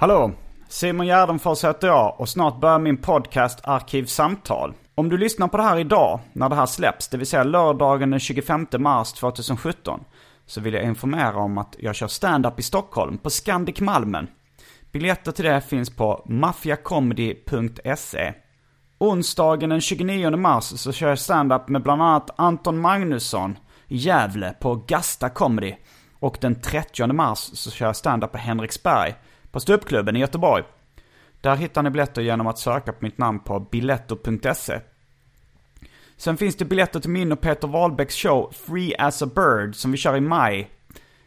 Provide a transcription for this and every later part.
Hallå! Simon Gärdenfors heter jag och snart börjar min podcast Arkivsamtal. Om du lyssnar på det här idag, när det här släpps, det vill säga lördagen den 25 mars 2017, så vill jag informera om att jag kör stand-up i Stockholm på Scandic Malmen. Biljetter till det finns på maffiacomedy.se. Onsdagen den 29 mars så kör jag stand-up med bland annat Anton Magnusson i Gävle på Gasta Comedy. Och den 30 mars så kör jag stand-up på Henriksberg på Ståuppklubben i Göteborg. Där hittar ni biljetter genom att söka på mitt namn på biletto.se. Sen finns det biljetter till min och Peter Wahlbecks show Free as a Bird som vi kör i maj.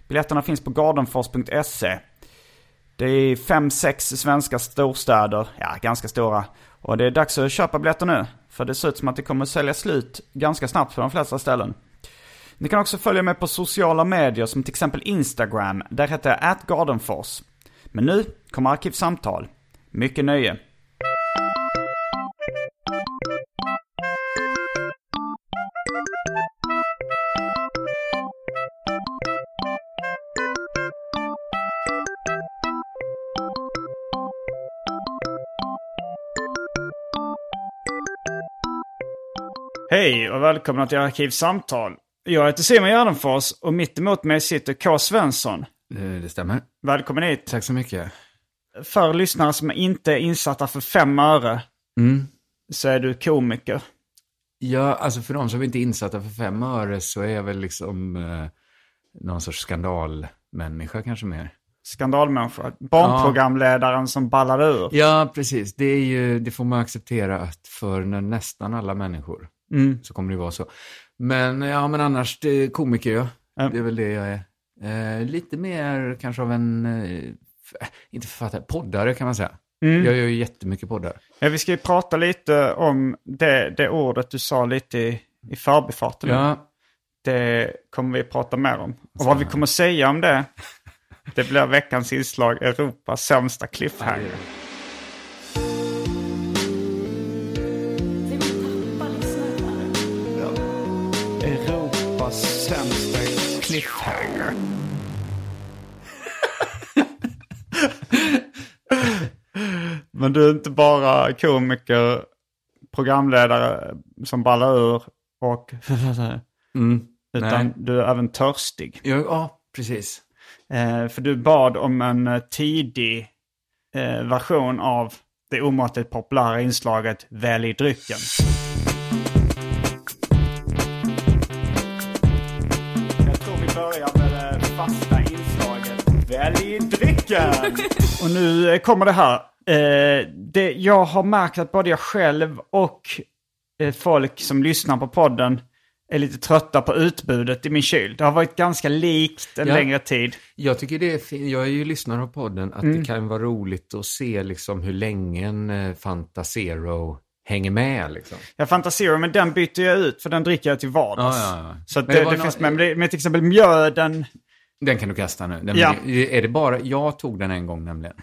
Biljetterna finns på gardenfors.se. Det är fem, sex svenska storstäder, ja ganska stora. Och det är dags att köpa biljetter nu. För det ser ut som att det kommer sälja slut ganska snabbt på de flesta ställen. Ni kan också följa mig på sociala medier som till exempel Instagram. Där heter jag atgardenfors. Men nu kommer Arkivsamtal. Mycket nöje. Hej och välkomna till Arkivsamtal. Jag heter Simon Gärdenfors och mitt emot mig sitter K. Svensson. Eh, Det stämmer. Välkommen hit. Tack så mycket. För lyssnare som inte är insatta för fem öre Mm. så är du komiker. Ja, alltså för de som inte är insatta för fem öre så är jag väl liksom eh, någon sorts skandalmänniska kanske mer. Skandalmänniska. Barnprogramledaren som ballade ur. Ja, precis. Det, ju, det får man acceptera att för nä- nästan alla människor Mm. så kommer det vara så. Men ja, men annars det komiker. Ja. Det är väl det jag är. Eh, lite mer kanske av en, eh, inte författare, poddare kan man säga. Mm. Jag gör ju jättemycket poddar. Ja, vi ska ju prata lite om det, det ordet du sa lite i, i förbifarten. Ja, Det kommer vi prata mer om. Och vad vi kommer säga om det, det blir veckans inslag Europas sämsta cliffhanger. Cliffhanger. Men du är inte bara komiker, programledare som ballar ur och... mm. Utan Nej. du är även törstig. ja, ja precis. Eh, för du bad om en eh, tidig eh, version av det omåttligt populära inslaget Välj drycken. Fasta inslaget Välj drycken! Och nu eh, kommer det här. Eh, det, jag har märkt att både jag själv och eh, folk som lyssnar på podden är lite trötta på utbudet i min kyl. Det har varit ganska likt en Ja. längre tid. Jag tycker det är fint. Jag är ju lyssnare på podden. Att det kan vara roligt att se liksom hur länge en eh, Fanta Zero hänger med. Liksom. Jag fantaserar, men den byter jag ut för den dricker jag till vardags. Ja, ja, ja. Så det, det det finns med. Men, det, men till exempel mjöden. Den kan du kasta nu. Den, Ja. Är det bara, jag tog den en gång nämligen.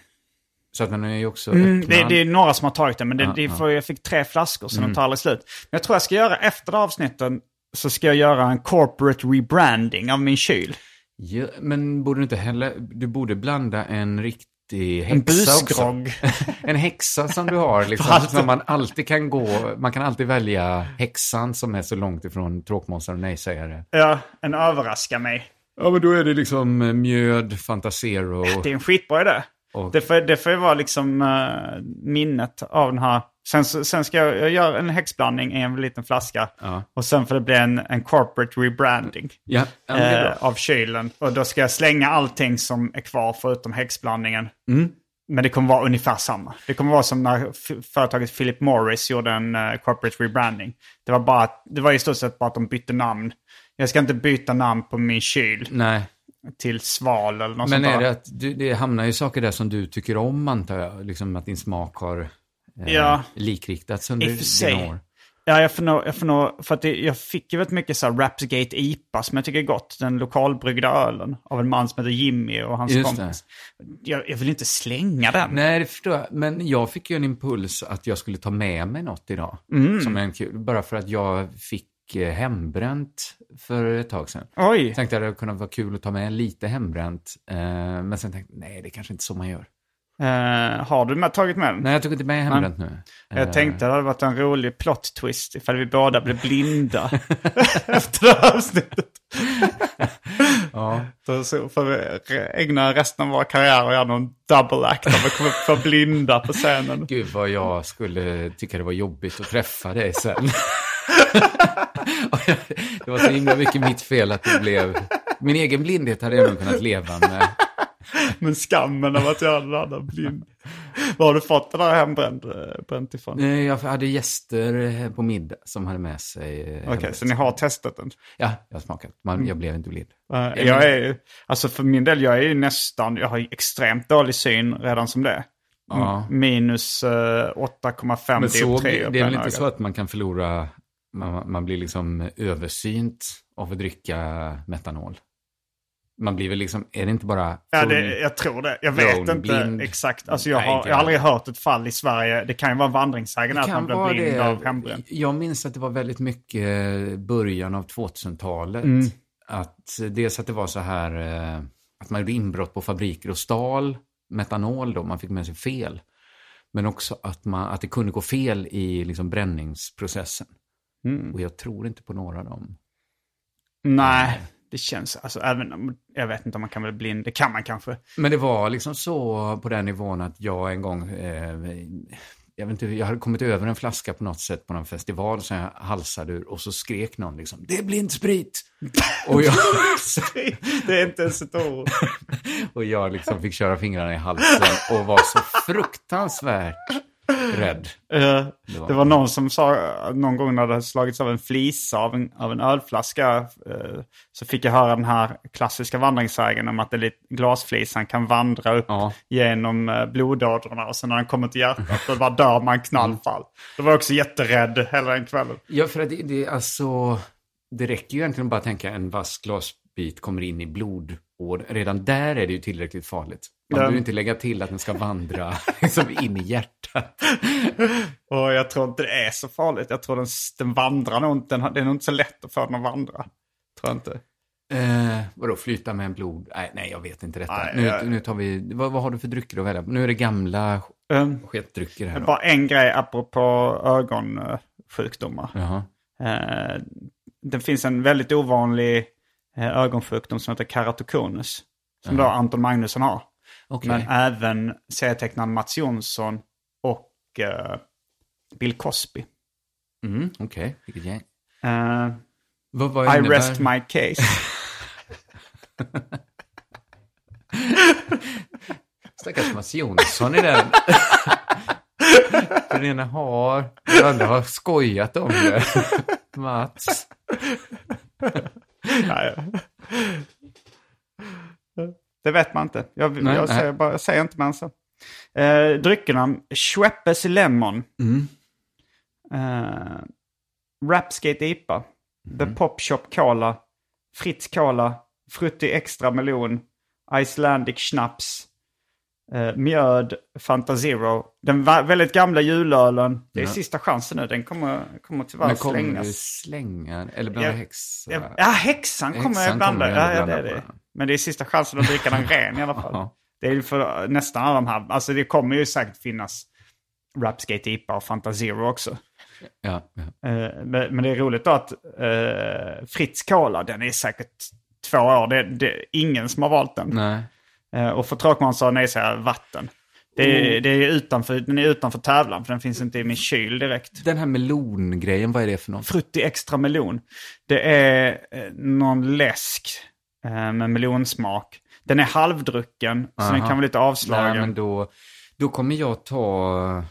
Så att den är ju också Mm, det, det är några som har tagit den, men det, Ja, det får, jag fick tre flaskor så Mm. de tar aldrig slut. Men jag tror jag ska göra efter avsnitten så ska jag göra en corporate rebranding av min kyl. Ja, men borde du inte heller, du borde blanda en riktig häxa En busgrogg. En häxa som du har, liksom, som man alltid kan gå, man kan alltid välja häxan som är så långt ifrån tråkmånsar och nej-sägare. Ja, en överraska mig. Ja, men då är det liksom eh, mjöd, Fantasero. Det är en skitbra idé. Och- Det, får, det får ju vara liksom eh, minnet av den här. Sen, sen ska jag, göra en häxblandning i en liten flaska. Ja. Och sen får det bli en, en corporate rebranding. Ja, ja bra. av kylen. Och då ska jag slänga allting som är kvar förutom häxblandningen. Mm. Men det kommer vara ungefär samma. Det kommer vara som när företaget Philip Morris gjorde en eh, corporate rebranding. Det var, bara, det var i stort sett bara att de bytte namn. Jag ska inte byta namn på min kyl Nej, till Sval eller något men sånt är där. det att du, det hamnar ju saker där som du tycker om antar jag? Liksom att din smak har eh, Ja. likriktats under dina år. Ja, jag får nog, jag får nog, för att det, jag fick ju väldigt mycket så här Rapsgate IPA som jag tycker är gott. Den lokalbryggda ölen av en man som heter Jimmy och hans Just kompis. Jag, jag vill inte slänga den. Nej, det förstår jag. Men jag fick ju en impuls att jag skulle ta med mig något idag. Mm. Som en kul. Bara för att jag fick hembränt för ett tag sedan. Oj, Jag tänkte att det kunde vara kul att ta med lite hembränt. Eh, men sen tänkte jag, nej, det är kanske inte så man gör. eh, har du med, tagit med den? Nej, jag tog inte med hembränt nu. Jag Eh, tänkte att det hade varit en rolig plot twist ifall vi båda blev blinda efter det här avsnittet. Ja. Så får vi ägna resten av våra karriärer och göra någon double act där vi kommer få blinda på scenen. Gud vad jag skulle tycka det var jobbigt att träffa dig sen. Jag- det var så himla mycket mitt fel att det blev... Min egen blindhet hade jag nog kunnat leva med. Men skammen av att göra den andra blind. Var har du fått det där hembränt eh, bränt ifrån? Jag hade gäster eh, på middag som hade med sig... eh, Okej, hembränt. så ni har testat den? Ja, jag har smakat. Man, jag blev inte blind. Eh, Jag är alltså för min del, jag är ju nästan, jag har extremt dålig syn redan som det. Ja. Mm, Minus eh, 8,5 Men så, dioptrier det är väl inte ögat. så att man kan förlora... Man, man blir liksom översynt av att dricka metanol. Man blir väl liksom... Är det inte bara... Ja, det, jag tror det. Jag vet inte blind? exakt. Alltså jag, har, jag har aldrig hört ett fall i Sverige. Det kan ju vara en vandringssägen att man blir blind det. av hembränt. Jag minns att det var väldigt mycket början av 2000-talet. Mm. Att dels att det var så här eh, att man gjorde inbrott på fabriker och stal metanol då, man fick med sig fel. Men också att, man, att det kunde gå fel i liksom bränningsprocessen. Mm. Och jag tror inte på några av dem. Nej, det känns, alltså även om, jag vet inte om man kan bli blind. Det kan man kanske. Men det var liksom så på den nivån att jag en gång, eh, jag vet inte, jag hade kommit över en flaska på något sätt på någon festival som jag halsade ur och så skrek någon liksom, det är blindsprit! och jag, Det är inte ens ett ord. och jag liksom fick köra fingrarna i halsen och var så fruktansvärt rädd. Eh, var- det var någon som sa någon gång när det hade slagits av en flisa av en, av en ölflaska. eh, så fick jag höra den här klassiska vandringssägen om att det glasflisan kan vandra upp Ja. genom eh, blodådrorna. Och sen när den kommer till hjärtat då bara dör man knallfall. Då var jag också jätterädd hela den kvällen. Ja, för att det, det, alltså, det räcker ju egentligen bara att tänka en vass glasbit kommer in i blod. Och redan där är det ju tillräckligt farligt. Man behöver inte lägga till att den ska vandra liksom in i hjärtat. Och jag tror inte det är så farligt. Jag tror den, den vandrar nog inte. Den, det är nog inte så lätt att få den att vandra. Tror jag inte. Eh, vadå, flyta med en blod? Nej, nej, jag vet inte detta. Nej, nu, jag- nu tar vi, vad, vad har du för drycker att välja? Nu är det gamla Um, sketdrycker här. Då. bara en grej apropå ögonsjukdomar. Jaha. Eh, det finns en väldigt ovanlig eh, ögonsjukdom som heter keratokonus. Som då Anton Magnusson har. Okej. Men även serietecknaren Mats Jonsson och eh, Bill Cosby. Mm, Okej, vilket gäng. Eh, Vad, vad I rest my case. Stackars Mats Jonsson i den. Den ena har, den andra har skojat om det. Mats. Nej. Det vet man inte. Jag, Nej, jag, nej. säger, bara, jag säger inte men så. Eh, dryckerna, Schweppes Lemon. Mm. Eh, Rapskate IPA. The Mm. Pop Shop Cola. Fritz Cola. Frutti Extra Melon. Icelandic Schnaps. Uh, mjöd, Fanta Zero. Den väldigt gamla julölen. Det är Ja. sista chansen nu. Den kommer, kommer tyvärr Men kommer slängas. slänga, eller blanda Ja, häxa? Ja, häxan kommer Häxan jag blanda. kommer jag Ja, ja, blanda det det. Men det är sista chansen att dricka den ren i alla fall. Det är för nästan alla de här. Alltså det kommer ju säkert finnas Rapskate IPA och Fanta Zero också. Ja, ja. Eh, men, men det är roligt då att uh, Fritz Cola, den är säkert två år. Det, det är ingen som har valt den. Nej. Eh, och för tråkmål så nej, säger vatten. Det är, det är utanför, den är utanför tävlan för den finns inte i min kyl direkt. Den här melongrejen, vad är det för något? Frutti extra melon. Det är någon läsk med melonsmak. Den är halvdrucken, så den kan vara lite avslagen. Nej, men då, då kommer jag ta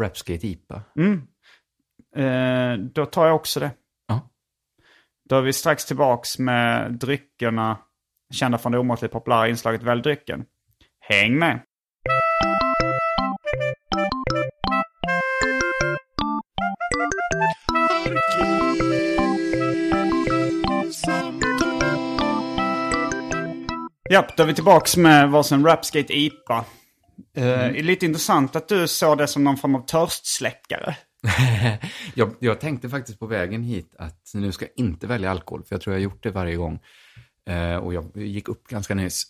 Rapskate IPA. eh, då tar jag också det. Ja. Då är vi strax tillbaks med dryckerna kända från det omåttligt populära inslaget Välj drycken. Häng med! Japp, då är vi tillbaks med varsin Rapskate IPA. Eh, Lite intressant att du såg det som någon form av törstsläckare. Jag, jag tänkte faktiskt på vägen hit att nu ska jag inte välja alkohol, för jag tror jag har gjort det varje gång. Eh, och jag gick upp ganska nyss.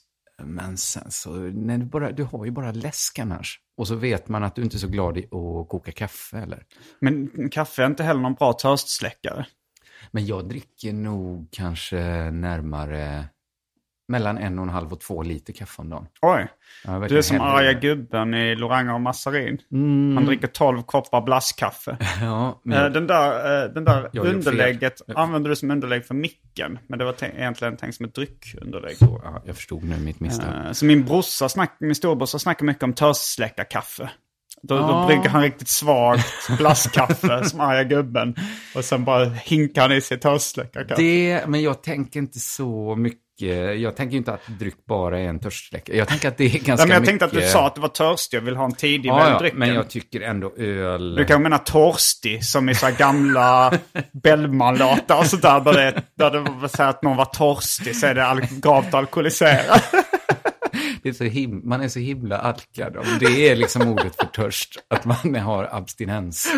Men sen så, nej, du, bara, du har ju bara läsk annars. Och så vet man att du inte är så glad i att koka kaffe eller. Men kaffe är inte heller någon bra törstsläckare. Men jag dricker nog kanske närmare mellan en och en halv och två liter kaffe om dagen. Oj, Ja, du är som arga gubben i Loranga och Massarin. Han dricker 12 koppar blasskaffe. Ja, men Eh, jag, Den där, eh, den där Jag underlägget fel. använder du som underlägg för micken. Men det var egentligen tänkt som ett dryckunderlägg. ja, jag förstod nu mitt misstag. Eh, Så min brorsa, snack, min storebrorsa snackar mycket om törstsläckarkaffe. Då, då Ah. brygger han riktigt svagt blasskaffe som arga gubben. Och sen bara hinkar han i sig törstsläckarkaffe. Det, men jag tänker inte så mycket. Jag tänker inte att dryck bara är en törstsläckare. Jag tänker att det är ganska Ja, men jag mycket... tänkte att du sa att du var törstig och vill ha en tidig ja, välj ja, men jag tycker ändå öl... Du kan mena torstig som i så här gamla Bellman-låtar och sådär. Där det, där det var så här att någon var torstig så är det al- gravt alkoholiserad. Det är så him... Man är så himla alkad. Det är liksom ordet för törst, att man har abstinens.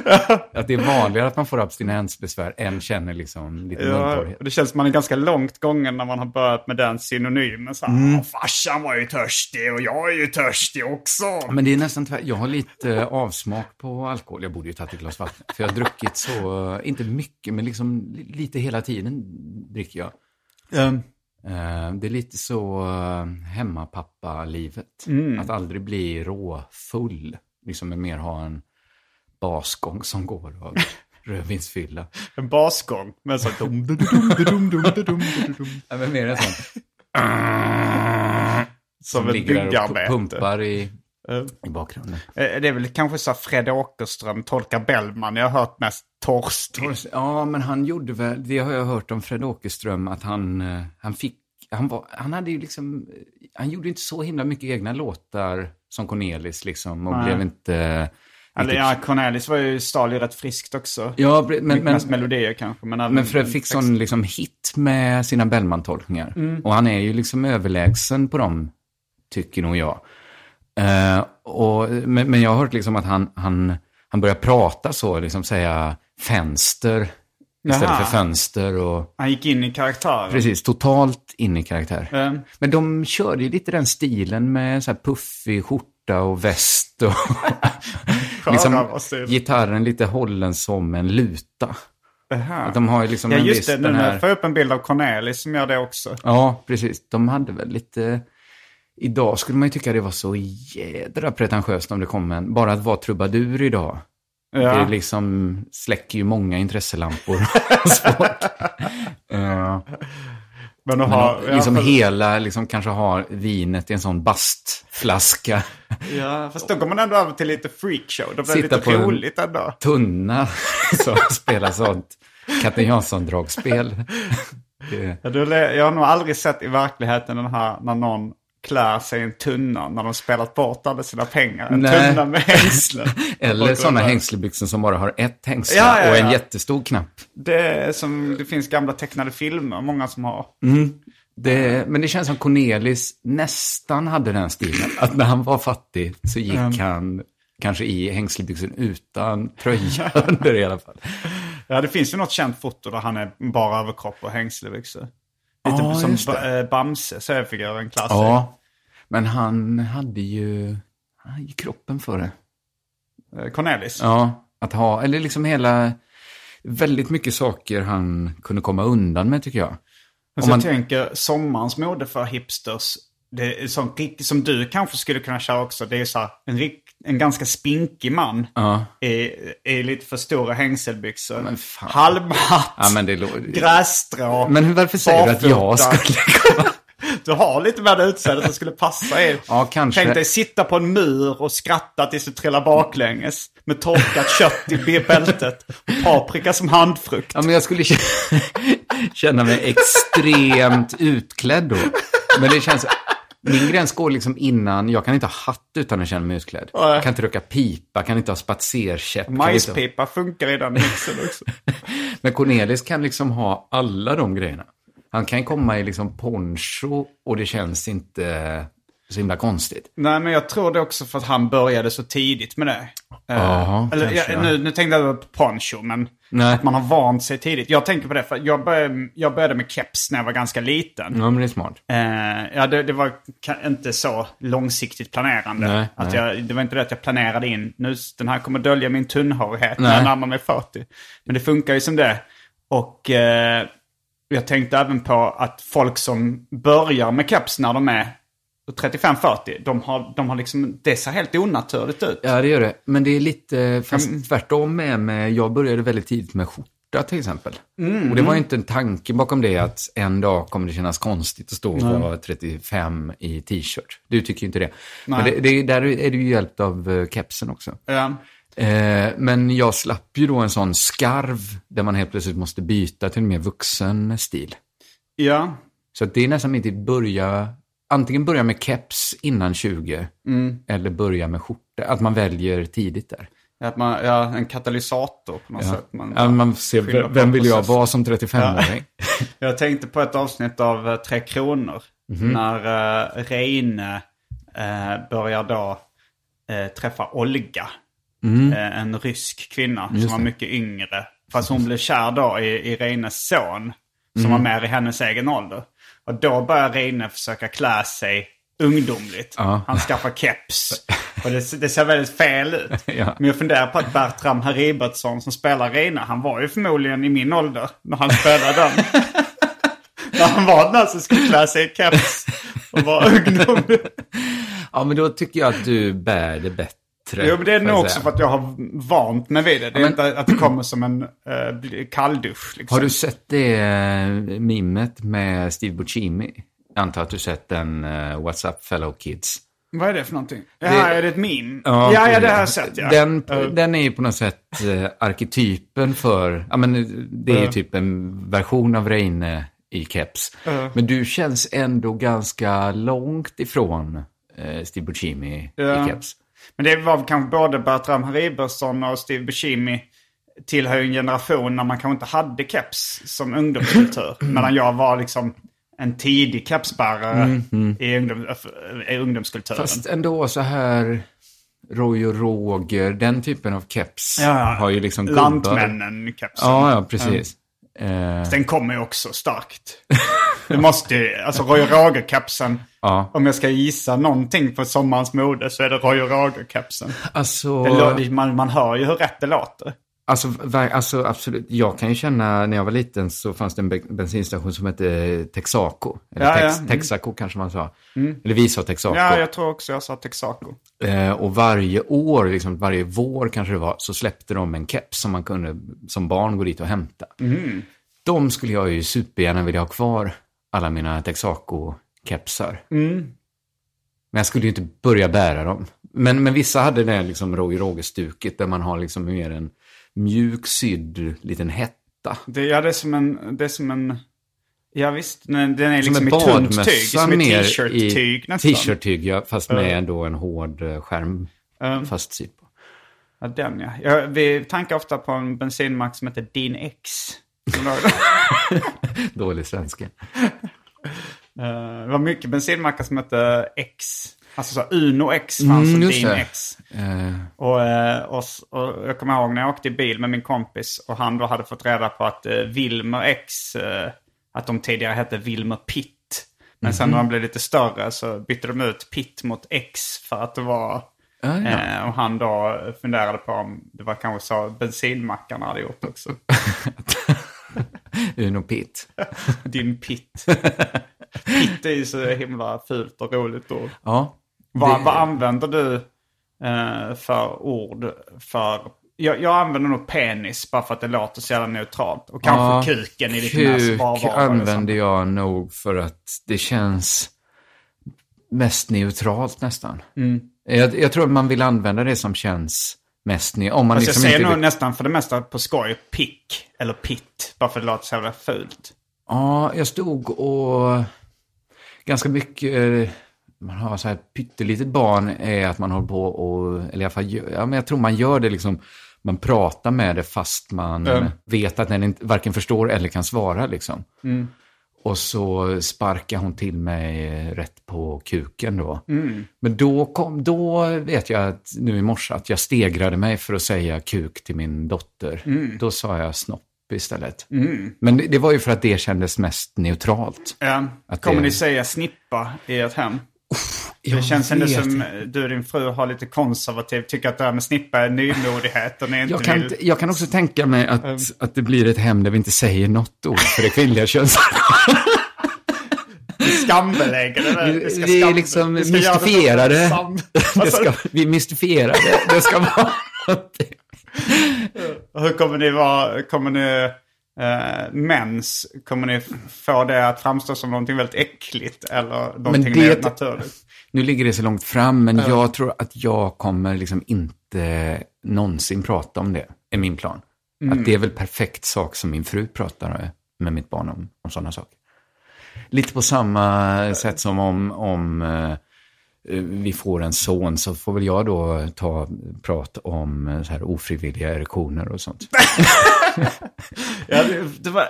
Att det är vanligare att man får abstinensbesvär än känner liksom lite Ja, muntorrhet. och det känns som man är ganska långt gången när man har börjat med den synonymen. Så här, Mm. "Åh, farsan var ju törstig och jag är ju törstig också. Men det är nästan tvär. Jag har lite eh, avsmak på alkohol. Jag borde ju tagit ett glas vatten. För jag har druckit så, eh, inte mycket, men liksom li- lite hela tiden dricker jag. Um, Det är lite så eh, hemmapappa-livet. Att aldrig bli råfull. Liksom mer ha en basgång som går av rödvinsfylla. en basgång. Men så dum, dum, dum, dum, dum, dum, dum, men mer en sån Som ett ligger där och pumpar i, Eh, i bakgrunden. eh, Det är väl kanske så här Fred Åkerström tolkar Bellman. Jag har hört mest torstig. Ja, men han gjorde väl, det har jag hört om Fred Åkerström, att han, eh, han fick, han, var, han hade ju liksom, eh, han gjorde inte så himla mycket egna låtar som Cornelis liksom, och Nej. blev inte... Eller ja, Cornelis var ju stal ju rätt friskt också. Ja, men, Men, mest melodier kanske. Men, även men Fred fick sån liksom hit med sina Bellman-tolkningar. Och han är ju liksom överlägsen på dem, tycker nog jag. Eh, och, men, men jag har hört liksom att han, han, han börjar prata så, liksom säga fönster istället Jaha. för fönster och... Han gick in i karaktären. Precis, totalt in i karaktär. Eh, Men de körde ju lite den stilen med så här puffig skjorta och väst och liksom Sjörövarstil. gitarren lite hållen som en luta. Att de har ju liksom Ja en just viss, det, nu den här... får jag upp en bild av Cornelis som gör det också. Ja, precis. De hade väl lite... Idag skulle man ju tycka det var så jädra pretentiöst om det kom en... Bara att vara trubadur idag. Ja. Det liksom släcker ju många intresselampor. Eh, Men att Men ha, de, liksom ja, för- hela, liksom kanske har vinet i en sån bastflaska. ja, fast då går man ändå över till lite freakshow. Då blir det Sitta lite på en- roligt ändå. Tunna som spelar sånt Katten Jansson-dragspel. Det- jag har nog aldrig sett i verkligheten den här när någon klär sig i en tunna när de spelat bort alla sina pengar. En Nej. tunna med hängslen. Eller sådana hängslebyxor som bara har ett hängsle Ja, ja, och en ja. jättestor knapp. Det, är som, det finns gamla tecknade filmer, många som har. Det, men det känns som Cornelis nästan hade den stilen. Att när han var fattig så gick han kanske i hängslebyxor utan tröja under i alla fall. Ja, det finns ju något känt foto där han är bara överkropp och hängslebyxor. Lite Ja, som eh, Bamse, seriefiguren, klassiker. Ja, men han hade ju han hade ju kroppen för det. Eh, Cornelis. Ja, att ha, eller liksom hela, väldigt mycket saker han kunde komma undan med tycker jag. Alltså man- jag tänker sommarens mode för hipsters. Det som, som du kanske skulle kunna köra också. Det är så här, en, en ganska spinkig man. Ja. I, i lite för stora hängselbyxor. Men fan. Halmhatt. Ja, men det Grässtrå. Men varför säger du att jag skulle? Du har lite mer det utseendet som skulle passa er. Ja, kanske. Tänk dig sitta på en mur och skratta tills du trillar baklänges. Med torkat kött i bältet. Och paprika som handfrukt. Ja, men jag skulle kä- känna mig extremt utklädd då. Men det känns... Min gräns går liksom innan, jag kan inte ha hatt utan att känna mig utklädd. Jag kan inte röka pipa, kan inte ha spatserkäpp. kan inte Majspipa funkar i den mixen också. Men Cornelis kan liksom ha alla de grejerna. Han kan komma i liksom poncho och det känns inte så himla konstigt. Nej, men jag tror det också för att han började så tidigt med det. Eh, Jaha, eller, kanske, jag, ja. nu, nu tänkte jag på poncho, men Nej. att man har vant sig tidigt. Jag tänker på det, för jag började, jag började med keps när jag var ganska liten. Ja, men det är smart. Eh, ja, det, det var inte så långsiktigt planerande. Nej, att nej. Jag, det var inte det att jag planerade in, nu den här kommer dölja min tunnhårighet när jag närmar mig 40. Men det funkar ju som det. Och eh, jag tänkte även på att folk som börjar med keps när de är 35-40, de har, de har liksom, det ser helt onaturligt ut. Ja, det gör det. Men det är lite, fast tvärtom med, med, jag började väldigt tidigt med skjorta till exempel. Och det var ju inte en tanke bakom det att en dag kommer det kännas konstigt att stå och vara 35 i t-shirt. Du tycker ju inte det. Men Nej. det, det, där är du ju hjälpt av eh, kepsen också. Ja. Eh, men jag slapp ju då en sån skarv där man helt plötsligt måste byta till en mer vuxen stil. ja. Så det är nästan inte börja, antingen börja med keps innan 20 eller börja med skjorta. Att man väljer tidigt där. Att man, ja, en katalysator på något Ja. sätt. Man, ja, man ser, vem vill jag vara som 35-åring? Jag tänkte på ett avsnitt av eh, Tre Kronor. Mhm. När uh, Reine eh, börjar då eh, träffa Olga. Eh, en rysk kvinna som Mm. Just var det. mycket yngre. Fast hon blev kär då i, i Reines son. Som Mm. var mer i hennes egen ålder. Och då börjar Reine försöka klä sig ungdomligt. Ja. Han skaffar keps. Och det, det ser väldigt fel ut. Ja. Men jag funderar på att Bertram Haribertsson som spelar Reine, han var ju förmodligen i min ålder när han spelade den. när han var den där som skulle klä sig i keps och vara ungdomlig. Ja, men då tycker jag att du bär det bättre. Jo, men det är nog också säga. för att jag har vant mig vid det. Det är Ja, men- inte att det kommer som en uh, kalldusch. Liksom. Har du sett det eh, mimet med Steve Buscemi? Jag antar att du sett den uh, What's Up Fellow Kids. Vad är det för någonting? Ja, Det- är det ett meme? Ja, ja, det har jag sett. Ja. Den, Eh, den är ju på något sätt eh, arketypen för, ja men det är ju Ja. typ en version av Reine i keps. Ja. Men du känns ändå ganska långt ifrån eh, Steve Buscemi Ja. i keps. Men det var kanske både Bertram Haribertsson och Steve Buscemi tillhör en generation när man kanske inte hade keps som ungdomskultur. Medan jag var liksom en tidig kepsbärare i, ungdom, i ungdomskulturen. Fast ändå så här Roy och Roger, den typen av keps Ja, ja. har ju liksom gubbar. Lantmännen-kepsen. Ja, ja, precis. Eh, Den kommer ju också starkt. Det måste ju, alltså Roy och Roger-kepsen. Ja. Om jag ska gissa någonting på sommarens mode så är det Roy och Roger-kepsen. alltså, Det Man, man hör ju hur rätt det låter. Alltså, alltså absolut. Jag kan ju känna, när jag var liten så fanns det en be- bensinstation som hette Texaco. Eller Ja, Tex- ja. Mm. Texaco kanske man sa. Eller vi sa Texaco. Ja, jag tror också jag sa Texaco. eh, och varje år, liksom varje vår kanske det var, så släppte de en keps som man kunde som barn gå dit och hämta. Mm. De skulle jag ju supergärna vilja ha kvar, alla mina Texaco-kepsar. Mm. Men jag skulle ju inte börja bära dem. Men, men vissa hade det liksom Roger Roger-stuket där man har liksom mer en mjuk sydd liten hetta. Det, ja, det är som en... Det är som en ja, visst. Den är Som liksom i tunt tyg. Som mer t-shirt-tyg nästan. T-shirt-tyg, ja, fast med ändå en hård eh, skärm Ja. fastsydd på. Ja, den ja. ja. Vi tankar ofta på en bensinmack som heter Din X. Dålig svenska. Eh, det var mycket bensinmackar som hette X. Alltså så Uno X fanns Mm, och Din. X. Eh, Och, eh, och, och jag kommer ihåg när jag åkte i bil med min kompis och han då hade fått reda på att Wilmer X, att de tidigare hette Wilmer Pitt. Men sen när Mhm. de blev lite större så bytte de ut Pitt mot X för att det var... Ah, ja. Eh, och han då funderade på om det var kanske så bensinmackarna hade gjort också. Uno Pitt. Din pitt. pitt är ju så himla fult och roligt ord. Ja. Vad, Det- vad använder du eh, för ord för... Jag, jag använder nog penis bara för att det låter så jävla neutralt. Och kanske kuken i lite mer Kuk använder jag nog för att det känns mest neutralt nästan. Mm. Jag, jag tror att man vill använda det som känns mest neutralt. Om man Fast liksom jag säger inte nog nästan för det mesta på skoj pick eller pitt. Bara för att det låter så jävla fult. Ja, jag stod och ganska mycket, eh, man har så här pyttelitet barn är att man håller på och, eller i alla fall, ja men jag tror man gör det liksom, man pratar med det fast man Mm. vet att den inte, varken förstår eller kan svara liksom. Mm. Och så sparkar hon till mig rätt på kuken då. Mm. Men då, kom, då vet jag att, nu i morse att jag stegrade mig för att säga kuk till min dotter. Mm. Då sa jag snopp istället. Men det, det var ju för att det kändes mest neutralt. Ja. Att Kommer det- ni säga snippa i ert hem? Det Jag känns ändå som du och din fru har lite konservativ, tycker att det här med snippa är nymodighet och ni inte Jag kan, vill... jag kan också tänka mig att, att det blir ett hem där vi inte säger något ord för det kvinnliga könsorganet. skambelägga det. Vi, det ska vi skam- liksom det göra det Det ska, vi är mystifierade. Det ska vara. Hur kommer ni vara, kommer ni, eh, mens, kommer ni få det att framstå som någonting väldigt äckligt eller någonting det- mer naturligt? Nu ligger det så långt fram, men jag tror att jag kommer liksom inte någonsin prata om det, är min plan. Att det är väl perfekt sak som min fru pratar med mitt barn om, om sådana saker. Lite på samma sätt som om, om eh, vi får en son så får väl jag då ta prat om eh, så här ofrivilliga erektioner och sånt. Ja, det, det var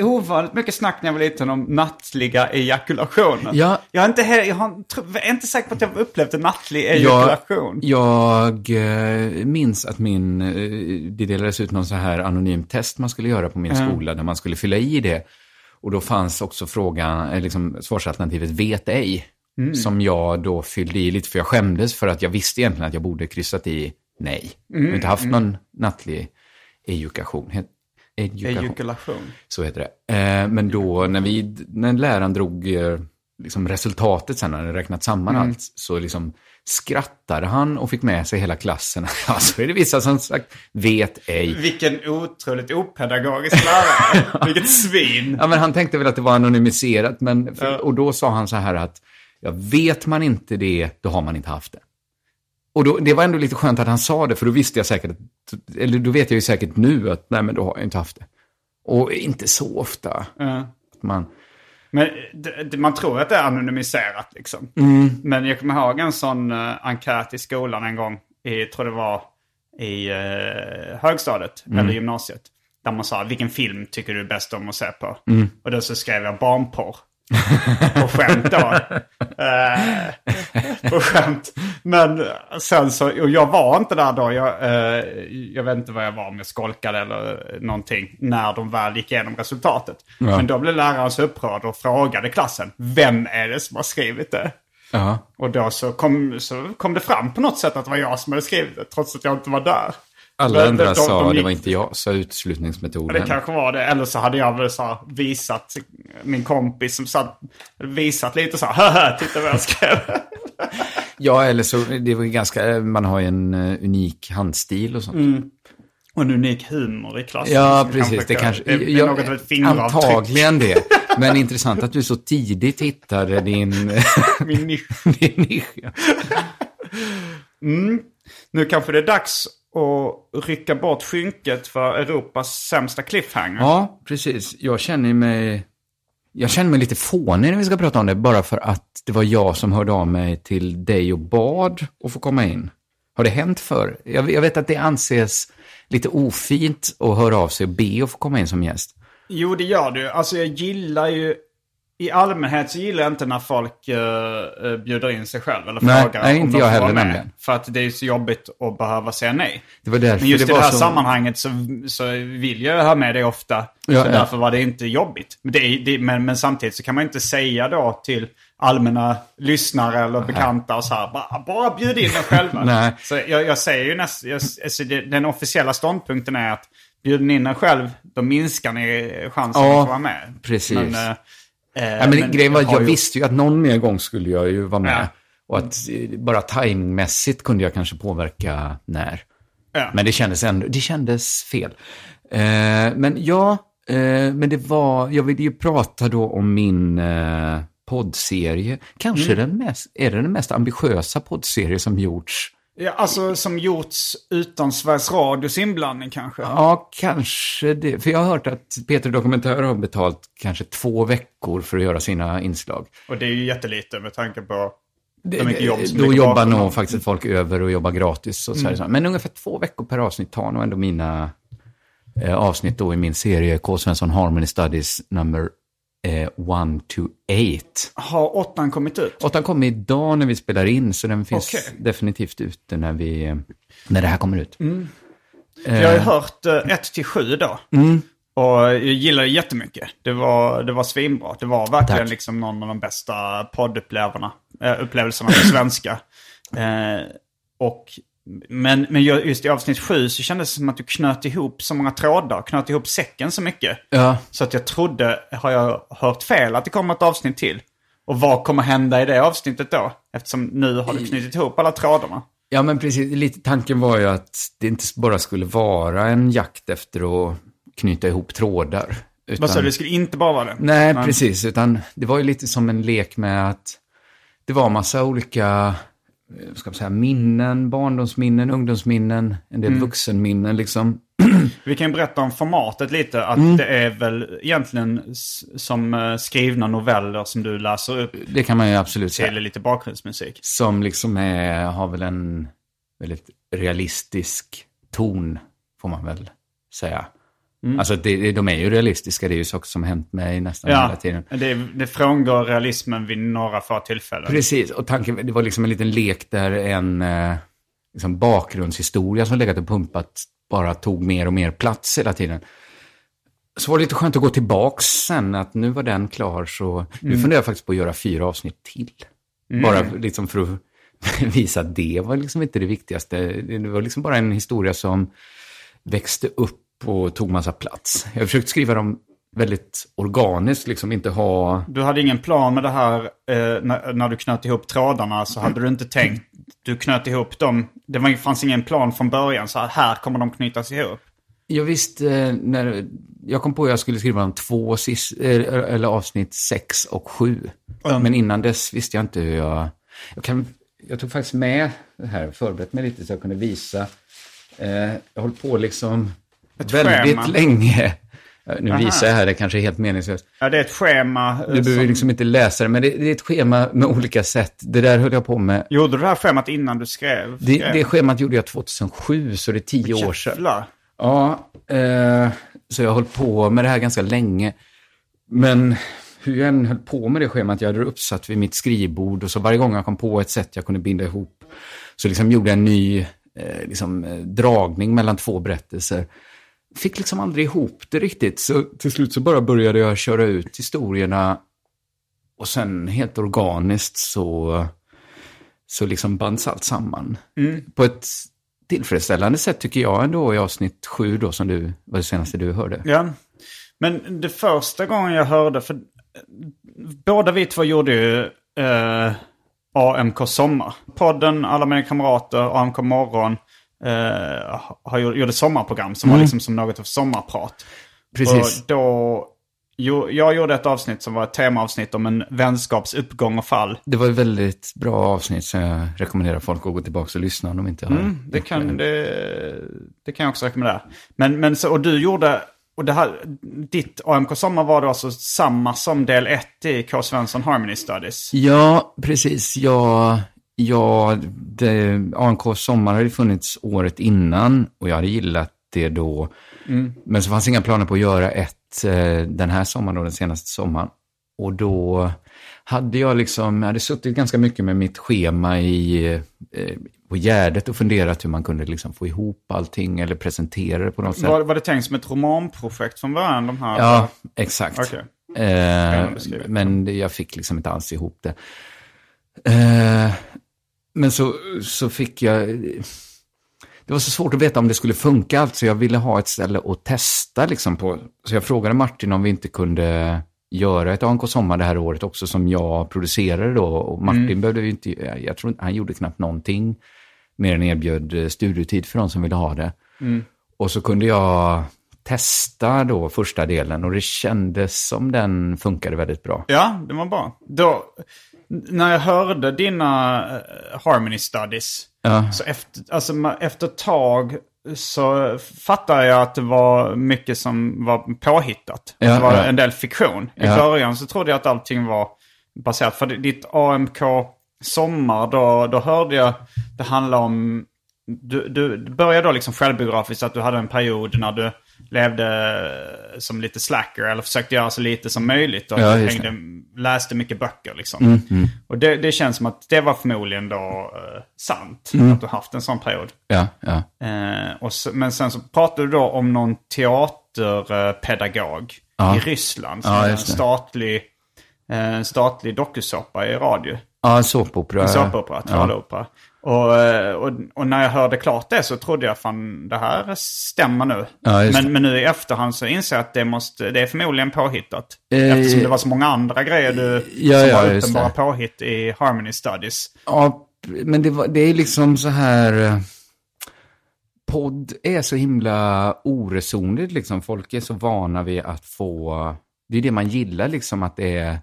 ovanligt mycket snack när jag var liten om nattliga ejakulationer. Ja. Jag, är inte, he- jag har, jag är inte säker på att jag upplevt en nattlig Jag, ejakulation. jag eh, minns att min, eh, det delades ut någon så här anonym test man skulle göra på min skola där man skulle fylla i det. Och då fanns också frågan, eh, liksom svarsalternativet vet ej. Som jag då fyllde i lite för jag skämdes för att jag visste egentligen att jag borde kryssat i nej. Jag har inte haft någon nattlig ejakulation. Het- ejakulation. Ejakulation. Så heter det. Eh, men då när, vi, när läraren drog eh, liksom resultatet sen, när han räknat samman Mm. allt, så liksom skrattade han och fick med sig hela klassen. Ja, så är det vissa som sagt, vet ej. Vilken otroligt opedagogisk lärare. Vilket svin. Ja, men han tänkte väl att det var anonymiserat, men för, och då sa han så här att, ja, vet man inte det, då har man inte haft det. Och då, det var ändå lite skönt att han sa det, för då visste jag säkert, eller då vet jag ju säkert nu att, nej men då har jag inte haft det. Och inte så ofta. Ja. Att man, Men det, man tror att det är anonymiserat liksom. Men jag kommer ihåg en sån uh, enkät i skolan en gång. I, tror det var i uh, högstadiet eller gymnasiet. Där man sa vilken film tycker du är bäst om att se på? Och då så skrev jag barnporr. På skämt då. Eh, på skämt. Men sen så, och jag var inte där då. Jag, eh, jag vet inte vad jag var, om jag skolkade eller någonting. När de väl gick igenom resultatet. Men då blev läraren så upprörd och frågade klassen. Vem är det som har skrivit det? ja. Och då så kom, så kom det fram på något sätt att det var jag som hade skrivit det. Trots att jag inte var där. Alla andra de- de sa gick- det var inte jag, sa Ja, utslutningsmetoden. Det kanske var det. Eller så hade jag väl så visat min kompis som satt, visat lite så här, titta vad jag skrev. Ja, eller så, det var ganska, man har ju en eh, unik handstil och sånt. Och en unik humor i klassen. Ja, precis. Det kanske, det, det är ja, något. Antagligen det. Men intressant att du så tidigt hittade din, Min nisch. din nisch. ja. Nu kanske det är dags att rycka bort skynket för Europas sämsta cliffhanger. Ja, precis. Jag känner mig... Jag känner mig lite fånig när vi ska prata om det, bara för att det var jag som hörde av mig till dig och bad att få komma in. Har det hänt för? Jag, jag vet att det anses lite ofint att höra av sig och be att få komma in som gäst. Jo, det gör du. Alltså jag gillar ju... I allmänhet så gillar jag inte när folk uh, bjuder in sig själv eller Nej, frågar nej, om inte de jag får vara med. nämligen. För att det är så jobbigt att behöva säga nej. Det var därför Men just det i det här så... sammanhanget så, så vill jag ha med det ofta. Ja, så ja. därför var det inte jobbigt. Men, det, det, men, men samtidigt så kan man inte säga då till allmänna lyssnare eller bekanta och så här, bara, bara bjud in er själva. Nej. Så jag, jag säger ju nästan, alltså den officiella ståndpunkten är att bjuder ni in er själv, då minskar ni chansen Ja, att få vara med. precis. Men, eh, eh, Ja, men, grejen var att jag ju- visste ju att någon mer gång skulle jag ju vara med. Ja. Och att eh, bara timingmässigt kunde jag kanske påverka när. Ja. Men det kändes ändå, det kändes fel. Eh, men ja, eh, men det var, jag ville ju prata då om min eh, poddserie. Kanske Mm. den mest, är det den mest ambitiösa poddserie som gjorts? Ja, alltså som gjorts utan Sveriges Radios inblandning kanske. Ja, kanske det. För jag har hört att Peter Dokumentär har betalt kanske två veckor för att göra sina inslag. Och det är ju jättelite med tanke på Det- hur mycket jobb som Då jobbar nog faktiskt folk över och jobbar gratis. Och så här. Men ungefär två veckor per avsnitt tar nog ändå mina eh, avsnitt då i min serie K. Svensson Harmony Studies nummer 1 to 8. Har åttan kommit ut? Åttan kommer idag när vi spelar in, så den finns Okej. definitivt ute när, vi, eh, när det här kommer ut. Jag har ju hört 1 till 7 då. Och jag gillar det jättemycket. Det var, det var svinbra. Det var verkligen Tack. liksom någon av de bästa poddupplevelserna äh, upplevelserna på svenska. Eh, och, men, men ju- just i avsnitt 7 så kändes det som att du knöt ihop så många trådar. Knöt ihop säcken så mycket. Ja, Så att jag trodde, har jag hört fel, att det kommer ett avsnitt till? Och vad kommer hända i det avsnittet då? Eftersom nu har du knutit ihop alla trådarna. ja, men precis. Lite tanken var ju att det inte bara skulle vara en jakt efter att knyta ihop trådar. Utan... Vad sa du, det skulle inte bara vara det? Nej, Men- precis. Utan det var ju lite som en lek med att det var massa olika ska man säga, minnen, barndomsminnen, ungdomsminnen, en del vuxenminnen liksom. Vi kan berätta om formatet lite. Att Mm. det är väl egentligen som eh, skrivna noveller som du läser upp Det kan man ju absolut säga. lite bakgrundsmusik. Som liksom är, har väl en väldigt realistisk ton, får man väl säga. Alltså det, de är ju realistiska, det är ju saker som hänt mig nästan hela Ja, tiden. det, det frångår realismen vid några få tillfällen. Precis, och tanken, det var liksom en liten lek där en eh, liksom bakgrundshistoria som legat och pumpat bara tog mer och mer plats hela tiden. Så var det lite skönt att gå tillbaks sen, att nu var den klar, så nu funderar jag faktiskt på att göra fyra avsnitt till. Bara liksom för att visa att det var liksom inte det viktigaste. Det var liksom bara en historia som växte upp och tog massa plats. Jag har försökt skriva dem väldigt organiskt, liksom inte ha... Du hade ingen plan med det här eh, när, när du knöt ihop trådarna så hade du inte tänkt. Du knöt ihop dem. Det var, fanns ingen plan från början så här, här kommer de knytas ihop. Jag visste, när, jag kom på att jag skulle skriva om två sis, eller, eller avsnitt sex och sju. Men innan dess visste jag inte hur jag... Jag, kan, jag tog faktiskt med det här, förberett mig lite så jag kunde visa. Eh, jag höll på liksom väldigt schema. länge. Nu Aha. visar jag här, det kanske är helt meningslöst. Ja, det är ett schema. Du behöver som- liksom inte läsa det, men det, det är ett schema med olika sätt. Det där höll jag på med. Gjorde du det här schemat innan du skrev? Det, skrev? det schemat gjorde jag 2007, så det är tio år sedan. Ja, eh, så jag hållit på med det här ganska länge. Men hur jag än höll på med det schemat, jag hade det uppsatt vid mitt skrivbord och så varje gång jag kom på ett sätt jag kunde binda ihop så liksom gjorde jag en ny eh, liksom, eh, dragning mellan två berättelser. Fick liksom aldrig ihop det riktigt, så till slut så bara började jag köra ut historierna och sen helt organiskt så, så liksom bands allt samman. På ett tillfredsställande sätt tycker jag ändå i avsnitt sju då som du, var det senaste du hörde. Ja. Men det första gången jag hörde, för båda vi två gjorde ju eh, AMK Sommar. Podden Alla mina kamrater, AMK Morgon, eh, har gjorde sommarprogram som var liksom som något av sommarprat. Precis. Och då, jo, jag gjorde ett avsnitt som var ett temaavsnitt om en vänskaps uppgång och fall. Det var ett väldigt bra avsnitt som jag rekommenderar folk att gå tillbaka och lyssna om de inte har Mm, det, kan, det, det kan jag också rekommendera. Men, men så, och du gjorde, och det här, ditt AMK Sommar var då alltså samma som del 1 i K. Svensson Harmony Studies. Ja, precis. Jag, jag, det, ANK Sommar hade funnits året innan och jag hade gillat det då. Men så fanns inga planer på att göra ett eh, den här sommaren, då, den senaste sommaren. Och då hade jag liksom, jag hade suttit ganska mycket med mitt schema i, eh, på Gärdet och funderat hur man kunde liksom få ihop allting eller presentera det på något sätt. Var, var det tänkt som ett romanprojekt från början? De här, Ja, exakt. Okej. Eh, men jag fick liksom inte alls ihop det. Eh, men så, så fick jag... det var så svårt att veta om det skulle funka allt, så jag ville ha ett ställe att testa liksom på. Så jag frågade Martin om vi inte kunde göra ett ANK Sommar det här året också som jag producerade då. Och Martin Mm. behövde ju inte, jag, tror han gjorde knappt någonting mer än erbjöd eh, studiotid för de som ville ha det. Mm. Och så kunde jag testa då första delen och det kändes som den funkade väldigt bra. Ja, det var bra. Då, när jag hörde dina eh, Harmony Studies, Ja. så efter, alltså, efter ett tag så fattade jag att det var mycket som var påhittat. Ja, det var ja. en del fiktion. I Ja. början så trodde jag att allting var baserat. För ditt AMK Sommar, då, då hörde jag det handla om... Du du började då liksom självbiografiskt att du hade en period när du levde som lite slacker eller försökte göra så lite som möjligt. Och Ja, hängde, läste mycket böcker liksom. Och det, det känns som att det var förmodligen då eh, sant. Att du haft en sån period. Ja, ja. Eh, och så, men sen så pratade du då om någon teaterpedagog Ja. i Ryssland. Som Ja, en statlig, eh, en statlig dokusåpa i radio. Ja, såpopera. En såpopera, ja. Och, eh, och, och när jag hörde klart det så trodde jag fan det här stämmer nu. Ja, men, men nu i efterhand så inser jag att det, måste, det är förmodligen påhittat. Eh, Eftersom det var så många andra grejer du, Ja, som ja, var uppenbara påhitt i Harmony Studies. Ja, men det, var, det är liksom så här... eh, Podd är så himla oresonligt liksom. Folk är så vana vid att få... Det är det man gillar liksom, att det är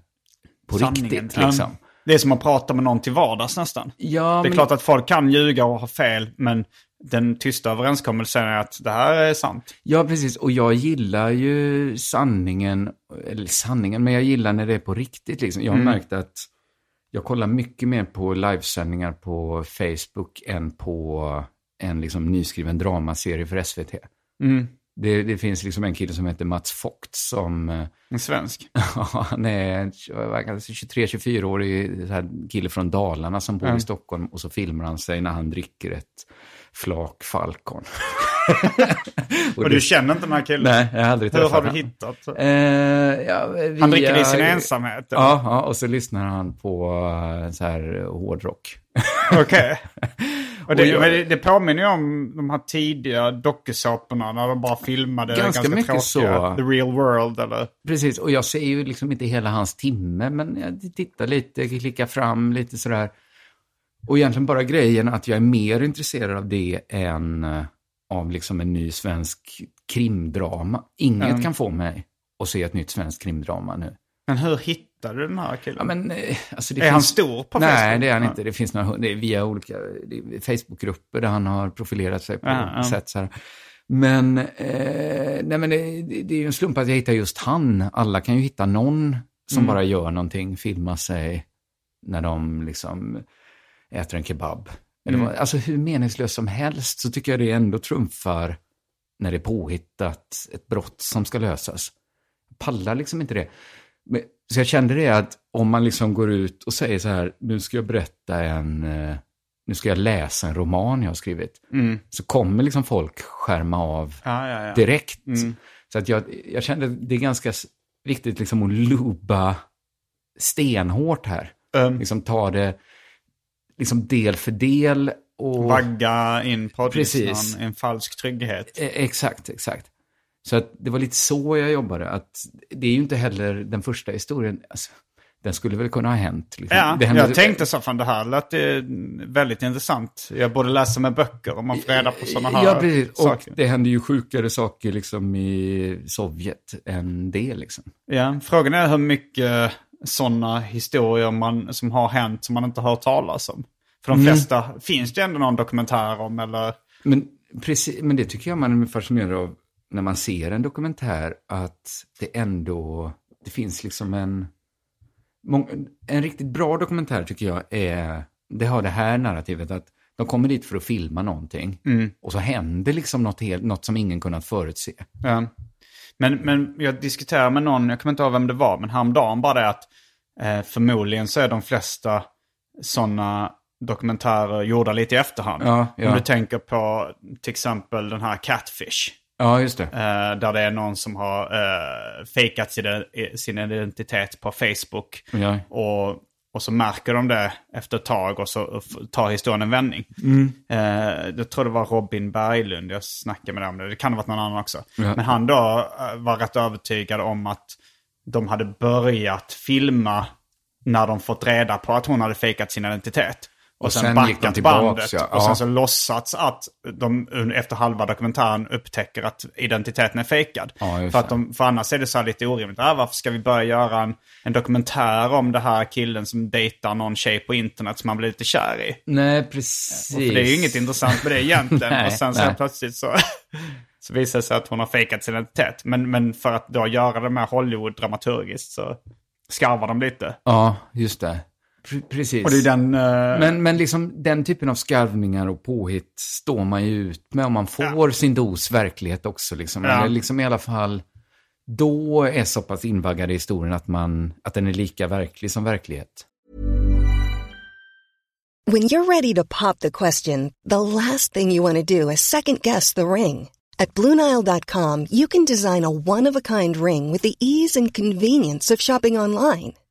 på Sanningen. riktigt liksom. Det är som att prata med någon till vardags nästan. Ja, Det är klart att folk kan ljuga och ha fel, men den tysta överenskommelsen är att det här är sant. ja, precis. Och jag gillar ju sanningen, eller sanningen, men jag gillar när det är på riktigt liksom. Jag har märkt att jag kollar mycket mer på livesändningar på Facebook än på en liksom nyskriven dramaserie för SVT. Det, det finns liksom en kille som heter Mats Vogt som, eh, En svensk. han är en 23-24-årig så här kille från Dalarna som bor i Stockholm och så filmar han sig när han dricker ett flak Falcon. Och det- du känner inte den här killen? Nej, jag har aldrig Hur träffat har du honom. hittat? Eh, ja, via... Han dricker det i sin ensamhet? eller? Ja, ja, och så lyssnar han på eh, så här hårdrock. Okej. Och det, Och jag- men det, påminner ju om de här tidiga dokusåporna när de bara filmade Ganska ganska, mycket tråkiga. så. The real world eller? Precis, och jag ser ju liksom inte hela hans timme, men jag tittar lite, klickar fram lite sådär. Och egentligen bara grejen att jag är mer intresserad av det än eh, av liksom en ny svensk krimdrama. Inget kan få mig att se ett nytt svenskt krimdrama nu. Men hur hittade du den här killen? Ja, men, eh, alltså det är han stor på Nej, Facebook? det är han inte. Det finns några, det är via olika Facebookgrupper där han har profilerat sig på Ja, ja. sätt. Så här. Men, eh, nej, men det, det är ju en slump att jag hittar just han. Alla kan ju hitta någon som Mm. bara gör någonting, filmar sig när de liksom äter en kebab. Mm. alltså hur meningslöst som helst så tycker jag det ändå trumfar när det är påhittat ett brott som ska lösas. Jag pallar liksom inte det. Men, så jag kände det att om man liksom går ut och säger så här, nu ska jag berätta en, eh, nu ska jag läsa en roman jag har skrivit. Så kommer liksom folk skärma av Ja, ja, ja. direkt. Så att jag, jag kände det är ganska viktigt liksom att luba stenhårt här. Um, Liksom ta det liksom del för del. Och, Vagga in Precis. i en falsk trygghet. Eh, Exakt, exakt. Så att det var lite så jag jobbade. Att det är ju inte heller den första historien. Alltså, den skulle väl kunna ha hänt. Liksom. Ja, hände- jag tänkte så, fan det här lät eh, väldigt intressant. Jag borde läsa med böcker om man får reda på sådana här Ja, precis. Och saker. det hände ju sjukare saker liksom i Sovjet än det liksom. Ja, frågan är hur mycket sådana historier man, som har hänt som man inte har hört talas om. För Mm. de flesta finns det ändå någon dokumentär om eller... Men, precis, men det tycker jag man är fascinerad av när man ser en dokumentär. Att det ändå, det finns liksom en... En riktigt bra dokumentär tycker jag är, det har det här narrativet att de kommer dit för att filma någonting. Och så händer liksom något, helt, något som ingen kunnat förutse. Ja. Men, men jag diskuterade med någon, jag kommer inte ihåg vem det var, men häromdagen bara det att eh, förmodligen så är de flesta sådana dokumentärer gjorda lite i efterhand. Ja, ja. Om du tänker på till exempel den här Catfish. Ja, just det. Eh, där det är någon som har eh, fejkat sin, sin identitet på Facebook. Ja. Och, Och så märker de det efter ett tag och så tar historien en vändning. Eh, jag tror det var Robin Berglund jag snackade med om det. Det kan ha varit någon annan också. Ja. Men han då var rätt övertygad om att de hade börjat filma när de fått reda på att hon hade fejkat sin identitet. Och, Och sen, sen backat tillbaks, bandet. ja. Och sen så låtsats att de efter halva dokumentären upptäcker att identiteten är fejkad. Ja, för, att de, för annars är det så här lite orimligt. Ah, varför ska vi börja göra en, en dokumentär om det här killen som dejtar någon tjej på internet som man blir lite kär i? Nej, precis. För det är ju inget intressant med det egentligen. Nej, och sen så plötsligt så, så visar det sig att hon har fejkat sin identitet. Men, men för att då göra det med Hollywood-dramaturgiskt så skarvar de lite. Ja, just det. Pre- precis. Och det är den... eh, Men, men liksom den typen av skarvningar och påhitt står man ju ut med om man får sin dos verklighet också. Liksom. Ja. Eller liksom i alla fall då är så pass invaggad i historien att, man, att den är lika verklig som verklighet. When you're ready to pop the question, the last thing you want to do is second guess the ring. At Bluenile.com, you can design a one of a kind ring with the ease and convenience of shopping online.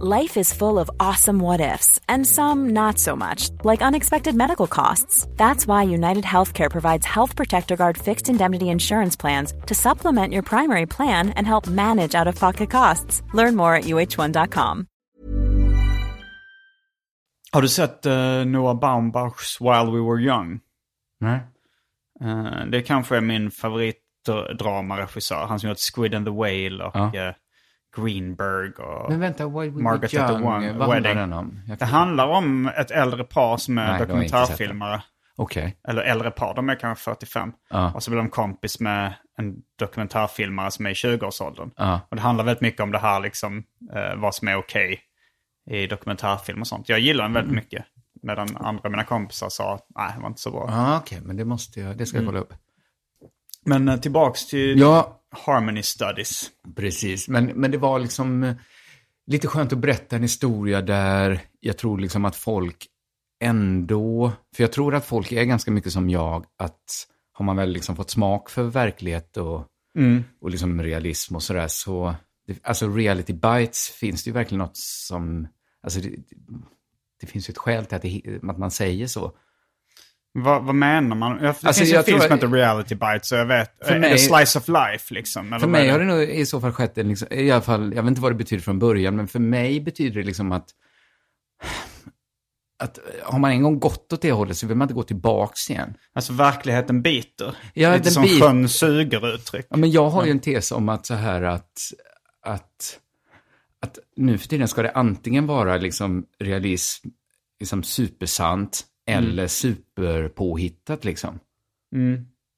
Life is full of awesome what ifs, and some not so much, like unexpected medical costs. That's why United Healthcare provides Health Protector Guard fixed indemnity insurance plans to supplement your primary plan and help manage out of pocket costs. Learn more at uh1.com. Har du sett eh, Noah Baumbachs While We Were Young? Nej. Eh, det kanske är min favoritdramaregissör. Han som gjort Squid and the Whale och Ja. eh, Greenberg och Men vänta, Why We Margaret at the One vad handlar Wedding. den om? Det handlar om ett äldre par som är Nej, dokumentärfilmare. Okej. Eller äldre par, de är kanske 45. Ja. Och så blir de kompis med en dokumentärfilmare som är i 20-årsåldern. Ja. Och det handlar väldigt mycket om det här, liksom, eh, vad som är okej i dokumentärfilm och sånt. Jag gillar den Mm. väldigt mycket. Medan andra av mina kompisar sa att nej, det var inte så bra. Ja, okej, men det måste jag, det ska jag kolla upp. Men eh, tillbaks till Ja, Harmony Studies. Precis, men, men det var liksom eh, lite skönt att berätta en historia där jag tror liksom att folk ändå, för jag tror att folk är ganska mycket som jag, att har man väl liksom fått smak för verklighet och, och liksom realism och sådär, så, det, alltså reality bites finns det ju verkligen något som, alltså det, det finns ju ett skäl till att, det, att man säger så. Vad, vad menar man? Ja, Det Alltså, finns ju en jag film som heter Reality Bites, så jag vet. För är mig- Slice of Life liksom? För mig har det nog i så fall skett en, liksom, i alla fall, jag vet inte vad det betyder från början, men för mig betyder det liksom att, att har man en gång gått åt det hållet så vill man inte gå tillbaks igen. Alltså verkligheten biter. Ja, Lite den som bit- sjön suger uttryck. Ja, men jag har ju en tes om att så här att, att, att nu för tiden ska det antingen vara liksom realism, liksom supersant, eller superpåhittat liksom.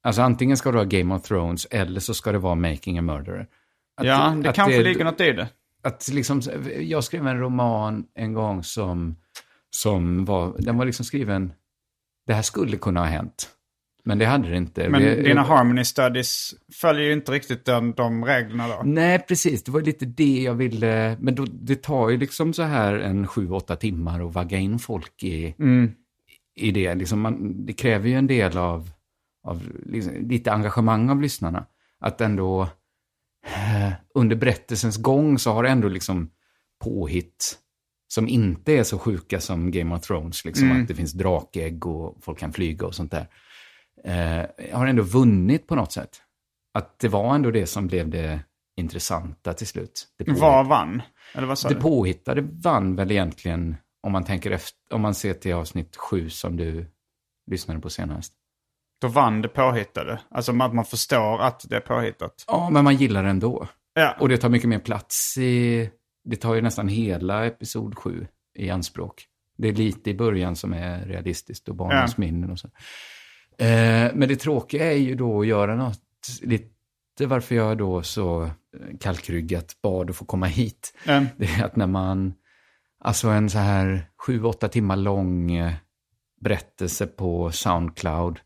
Alltså antingen ska det vara Game of Thrones eller så ska det vara Making a Murderer. Att- ja, det kanske ligger något i det. att liksom, jag skrev en roman en gång som, som var, den var liksom skriven, det här skulle kunna ha hänt. Men det hade det inte. Men Vi- dina Harmony Studies följer ju inte riktigt den, de reglerna då. Nej, precis. Det var lite det jag ville. Men då, det tar ju liksom så här en sju, åtta timmar att vagga in folk i, i det. Liksom man, det kräver ju en del av, av liksom, lite engagemang av lyssnarna. Att ändå eh, under berättelsens gång så har det ändå liksom påhitt som inte är så sjuka som Game of Thrones. Liksom att det finns drakägg och folk kan flyga och sånt där. Eh, har ändå vunnit på något sätt. Att det var ändå det som blev det intressanta till slut. Det Vad vann? Eller vad sa det du? påhittade vann väl egentligen, om man tänker efter, om man ser till avsnitt sju som du lyssnade på senast. Då vann det påhittade. Alltså att man förstår att det är påhittat. Ja, men man gillar det ändå. Ja. Och det tar mycket mer plats i... Det tar ju nästan hela episod 7 i anspråk. Det är lite i början som är realistiskt och barnens Ja. minnen och så. Eh, men det tråkiga är ju då att göra något, lite varför jag då så kalkryggat bad att få komma hit. Mm. Det är att när man, alltså en så här sju, åtta timmar lång eh, berättelse på Soundcloud,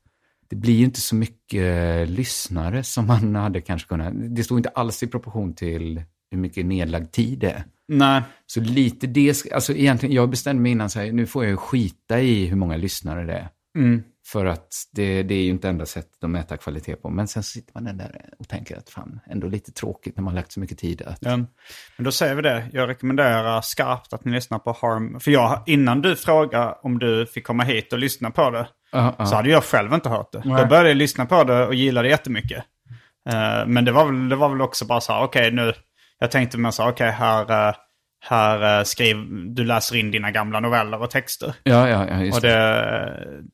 det blir ju inte så mycket eh, lyssnare som man hade kanske kunnat. Det står inte alls i proportion till hur mycket nedlagd tid det är. Nej. Så lite det, alltså egentligen, jag bestämde mig innan så här, nu får jag ju skita i hur många lyssnare det är. Mm. För att det, det är ju inte enda sättet att mäta kvalitet på. Men sen så sitter man där och tänker att fan, ändå lite tråkigt när man lagt så mycket tid. Att, Ja. Men då säger vi det. Jag rekommenderar skarpt att ni lyssnar på Harm. För jag, innan du frågade om du fick komma hit och lyssna på det, Ja, ja. så hade jag själv inte hört det. Nej. Då började jag lyssna på det och gillade det jättemycket. Eh, men det var, väl, det var väl också bara så här, okej nu, jag tänkte mig så här, okej här, eh, här eh, skriv, du läser in dina gamla noveller och texter. ja, ja, ja, just det.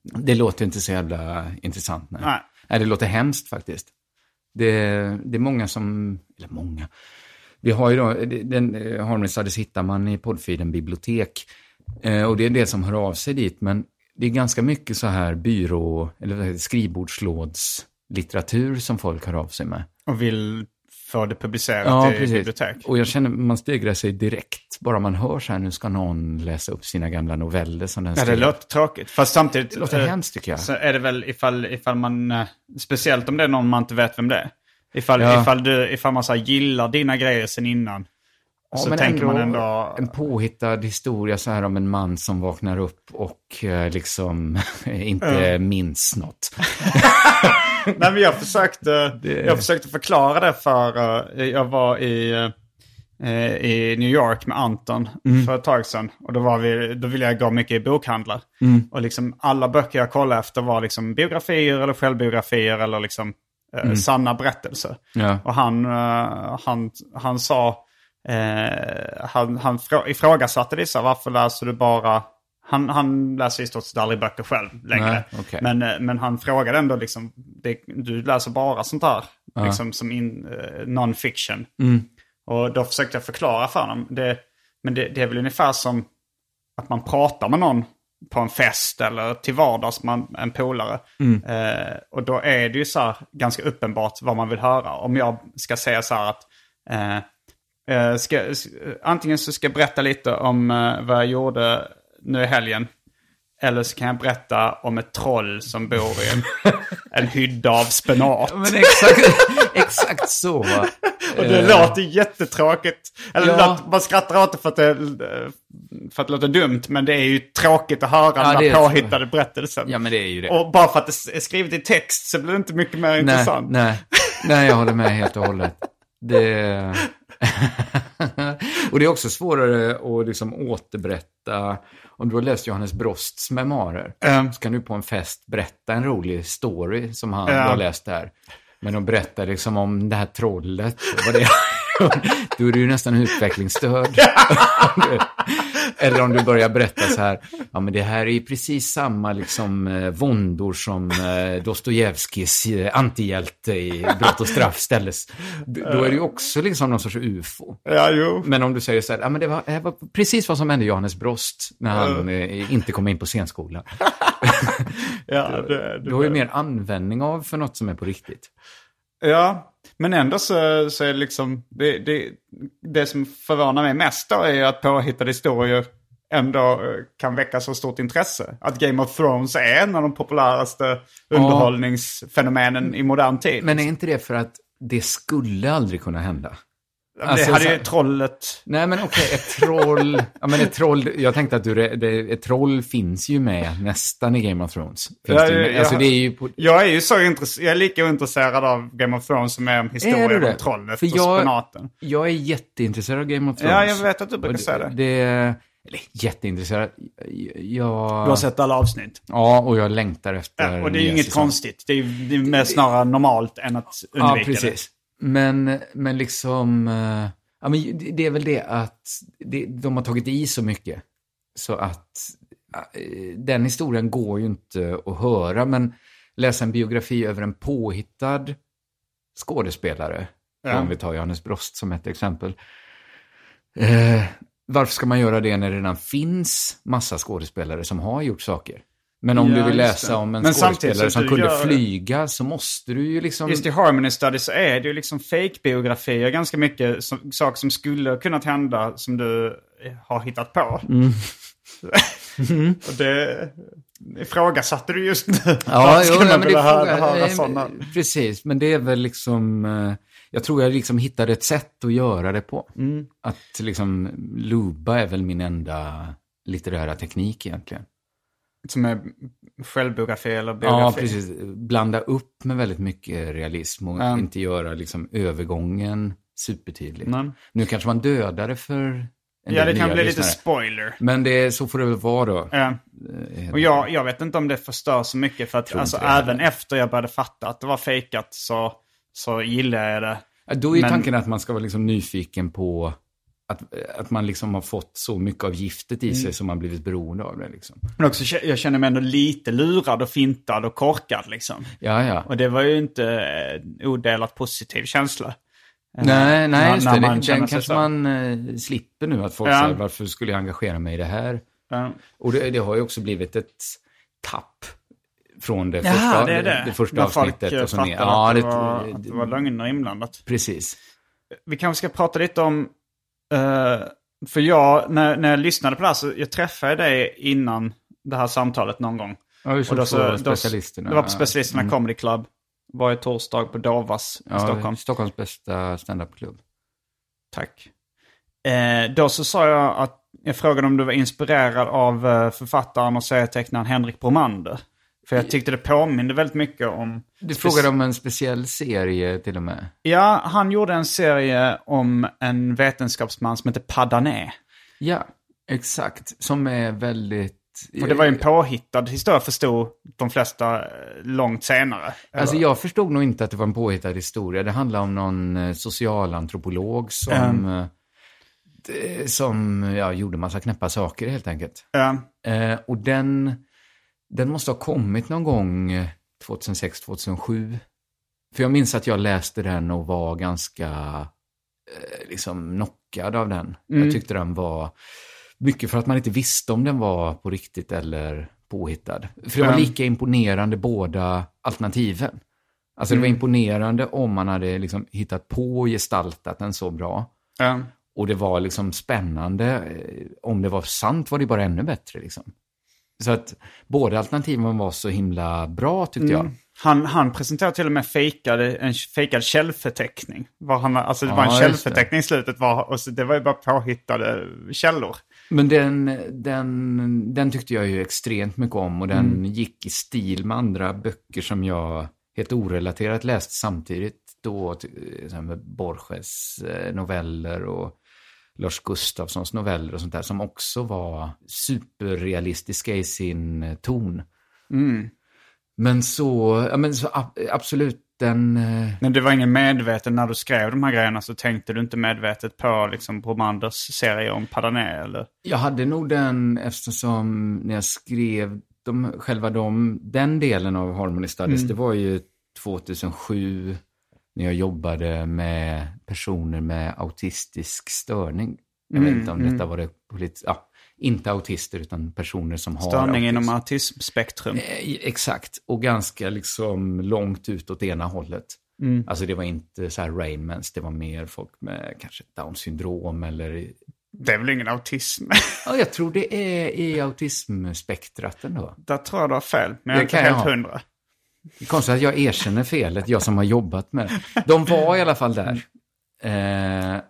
det, Det låter inte så jävla intressant. Nej. Nej. Nej, det låter hemskt faktiskt. Det, det är många som, eller många, vi har ju då, den eh, Harmless hittar man i poddfeeden bibliotek. Eh, och det är det som hör av sig dit, men det är ganska mycket så här byrå, eller det, skrivbordslådslitteratur som folk hör av sig med. och vill få det publicerat Ja, i precis. bibliotek. Och jag känner, man stegrar sig direkt, bara man hör så här, nu ska någon läsa upp sina gamla noveller som den Ja, det låter tråkigt. Fast samtidigt... Det låter eh, hemskt, tycker jag. Så är det väl ifall, ifall man... eh, Speciellt om det är någon man inte vet vem det är. Ifall, Ja. ifall, du, ifall man så här, gillar dina grejer sen innan. Ja, så men tänker man ändå... En påhittad historia så här om en man som vaknar upp och eh, liksom inte minns något. Nej, men jag försökte, Det- jag försökte förklara det för... eh, jag var i, eh, i New York med Anton Mm. för ett tag sedan. Och då, var vi, då ville jag gå mycket i bokhandlar. Mm. Och liksom alla böcker jag kollade efter var liksom biografier eller självbiografier eller liksom eh, sanna berättelser. Mm. Ja. Och han, han, han sa, eh, han, han frå- ifrågasatte det, så varför läser du bara, han, han läser i stort sett aldrig böcker själv längre. Nej, okej. men, eh, men han frågade ändå liksom, det, du läser bara sånt här, liksom som in, eh, non-fiction. Mm. Och då försökte jag förklara för honom, det, men det, det är väl ungefär som att man pratar med någon på en fest eller till vardags med en polare. Eh, och då är det ju så här ganska uppenbart vad man vill höra. Om jag ska säga så här att eh, eh, ska, antingen så ska jag berätta lite om eh, vad jag gjorde nu i helgen. Eller så kan jag berätta om ett troll som bor i en, en hydda av spenat. Men exakt, exakt så. Och det Eh, låter jättetråkigt. Eller Ja. man skrattar åt det för att det, för att det låter dumt. Men det är ju tråkigt att höra Ja, den det där är- påhittade berättelsen. Ja, men det är ju det. Och bara för att det är skrivet i text så blir det inte mycket mer nej, intressant. nej, nej, jag håller med helt och hållet. Det... och det är också svårare att liksom återberätta. Om du har läst Johannes Brosts memoarer Mm. så kan du på en fest berätta en rolig story som han Ja. har läst där. Men att berätta liksom om det här trollet, vad det då är du ju nästan utvecklingsstörd. Eller om du börjar berätta så här, ja men det här är ju precis samma liksom eh, våndor som eh, Dostojevskijs eh, antihjälte i Brott och straff ställdes. D- Då är det ju också liksom någon sorts ufo. Ja, jo. Men om du säger så här, ja men det var, det var precis vad som hände Johannes Brost när han eh, inte kom in på scenskolan. Ja, det, det, Du har ju mer användning av för något som är på riktigt. ja, men ändå så, så är det liksom... Det, det, det som förvånar mig mest då är att påhittade historier ändå eh, kan väcka så stort intresse. Att Game of Thrones är en av de populäraste underhållningsfenomenen i modern tid. Men är inte det för att det skulle aldrig kunna hända? Det alltså, hade ju trollet... Nej men okej, ett troll. ja men ett troll, jag tänkte att du, det, ett troll finns ju med nästan i Game of Thrones. Finns Ja, det ja, med. Alltså ja. det är ju på, Jag är ju så intresserad, jag är lika intresserad av Game of Thrones som jag är om historien om trollet För och jag- spenaten. jag är jätteintresserad av Game of Thrones. Ja, jag vet att du brukar säga det. det. Eller jätteintresserad. Jag... Du har sett alla avsnitt. Ja, och jag längtar efter Ja, och det är inget säsonger. konstigt. Det är, det är mer snarare normalt än att Ja, undvika precis. Men, men liksom, eh, ja, men det- är väl det att det, de har tagit i så mycket. Så att eh, den historien går ju inte att höra, men läsa en biografi över en påhittad skådespelare Ja. Om vi tar Johannes Brost som ett exempel. Eh, varför ska man göra det när det redan finns massa skådespelare som har gjort saker? Men om Ja, du vill läsa om en Men skådespelare som kunde gör- flyga så måste du ju liksom... Just i Harmony Study så är det ju liksom fake-biografier ganska mycket som, saker som skulle kunnat hända som du eh, har hittat på. Mm. Och det ifrågasatte du just nu. Ja, jo, men det höra, höra nej, sådana? Precis, men det är väl liksom... eh, Jag tror jag liksom hittade ett sätt att göra det på. Mm. Att liksom luba är väl min enda litterära teknik egentligen. Som är självbiografi eller Ja, biografi. precis. Blanda upp med väldigt mycket realism och Ja. inte göra liksom övergången supertydlig. Nej. Nu kanske man dödar det för en Ja, det kan bli lite lyssnare. spoiler. Men det, så får det väl vara då. Ja. Eh, Och jag, jag vet inte om det förstör så mycket för att alltså, även efter jag började fatta att det var fejkat så, så gillar jag det. Ja, Då är Men- tanken att man ska vara liksom nyfiken på att, att man liksom har fått så mycket av giftet i sig Mm. som man blivit beroende av det. Liksom. Men också, jag känner mig ändå lite lurad och fintad och korkad liksom. Ja, ja. Och det var ju inte eh, odelat positiv känsla. Eh, Nej, nej, när- just det. man Den, kanske så. man eh, slipper nu. Att folk Ja. säger varför skulle jag engagera mig i det här? Ja. Och det, det har ju också blivit ett tapp från det Jaha, första, det är det. det första När folk avsnittet. eh, Och ner. att, Ja, det det, var, att det var lögner inblandat. Precis. Vi kanske ska prata lite om... eh, för jag, när, när jag lyssnade på det här så jag träffade dig innan det här samtalet någon gång. Ja, vi såg då på Specialisterna. Det var på Specialisterna Mm. Comedy Club. Varje torsdag på Dovas i Ja, Stockholm. Stockholms bästa standup-klubb. Tack. Eh, då så sa jag att jag frågade om du var inspirerad av eh, författaren och serietecknaren Henrik Bromander. För jag tyckte det påminde väldigt mycket om... Du frågade om en speciell serie till och med. Ja, han gjorde en serie om en vetenskapsman som heter Padané. Ja, exakt. Som är väldigt... Och det var ju en påhittad historia förstod de flesta eh, långt senare. Alltså Eller- jag förstod nog inte att det var en påhittad historia. Det handlar om någon eh, socialantropolog som, det- som ja, gjorde massa knäppa saker helt enkelt. Ja. Eh, och den, den måste ha kommit någon gång eh, 2006, 2007. För jag minns att jag läste den och var ganska eh, liksom knockad av den. Mm. Jag tyckte den var mycket för att man inte visste om den var på riktigt eller påhittad. För det var lika imponerande båda alternativen. Alltså det var Mm. imponerande om man hade liksom hittat på och gestaltat den så bra. Ja. Och det var liksom spännande. Eh, Om det var sant var det bara ännu bättre liksom. Så att båda alternativen var så himla bra tyckte jag. Mm. Han, han presenterade till och med fejkade, en fejkad källförteckning. Var han, alltså det Ja, var en källförteckning i slutet. Var, och så, det var ju bara påhittade källor. Men den, den, den tyckte jag ju extremt mycket om och den Mm. gick i stil med andra böcker som jag helt orelaterat läste samtidigt. Då, exempel Borges eh, noveller och Lars Gustafssons noveller och sånt där som också var superrealistiska i sin eh, ton. Mm. Men så, ja men så ab- absolut den... eh, Men det var ingen medveten, när du skrev de här grejerna så tänkte du inte medvetet på liksom Bromanders serie om Padané eller? Jag hade nog den eftersom när jag skrev de, själva de, den delen av Harmony Studies, Mm. det var ju 2007 när jag jobbade med personer med autistisk störning. Jag vet Mm, inte om mm. detta var det politiskt, ja, inte autister utan personer som har Störning inom autismspektrum. Eh, Exakt, och ganska liksom långt ut åt ena hållet. Mm. Alltså det var inte så här Rainmans, det var mer folk med kanske Down syndrom eller... Det är väl ingen autism? Ja, jag tror det är i autismspektrat ändå. Där tror jag du har fel, men jag är inte helt hundra. Det är konstigt att jag erkänner felet, jag som har jobbat med det. De var i alla fall där. Eh,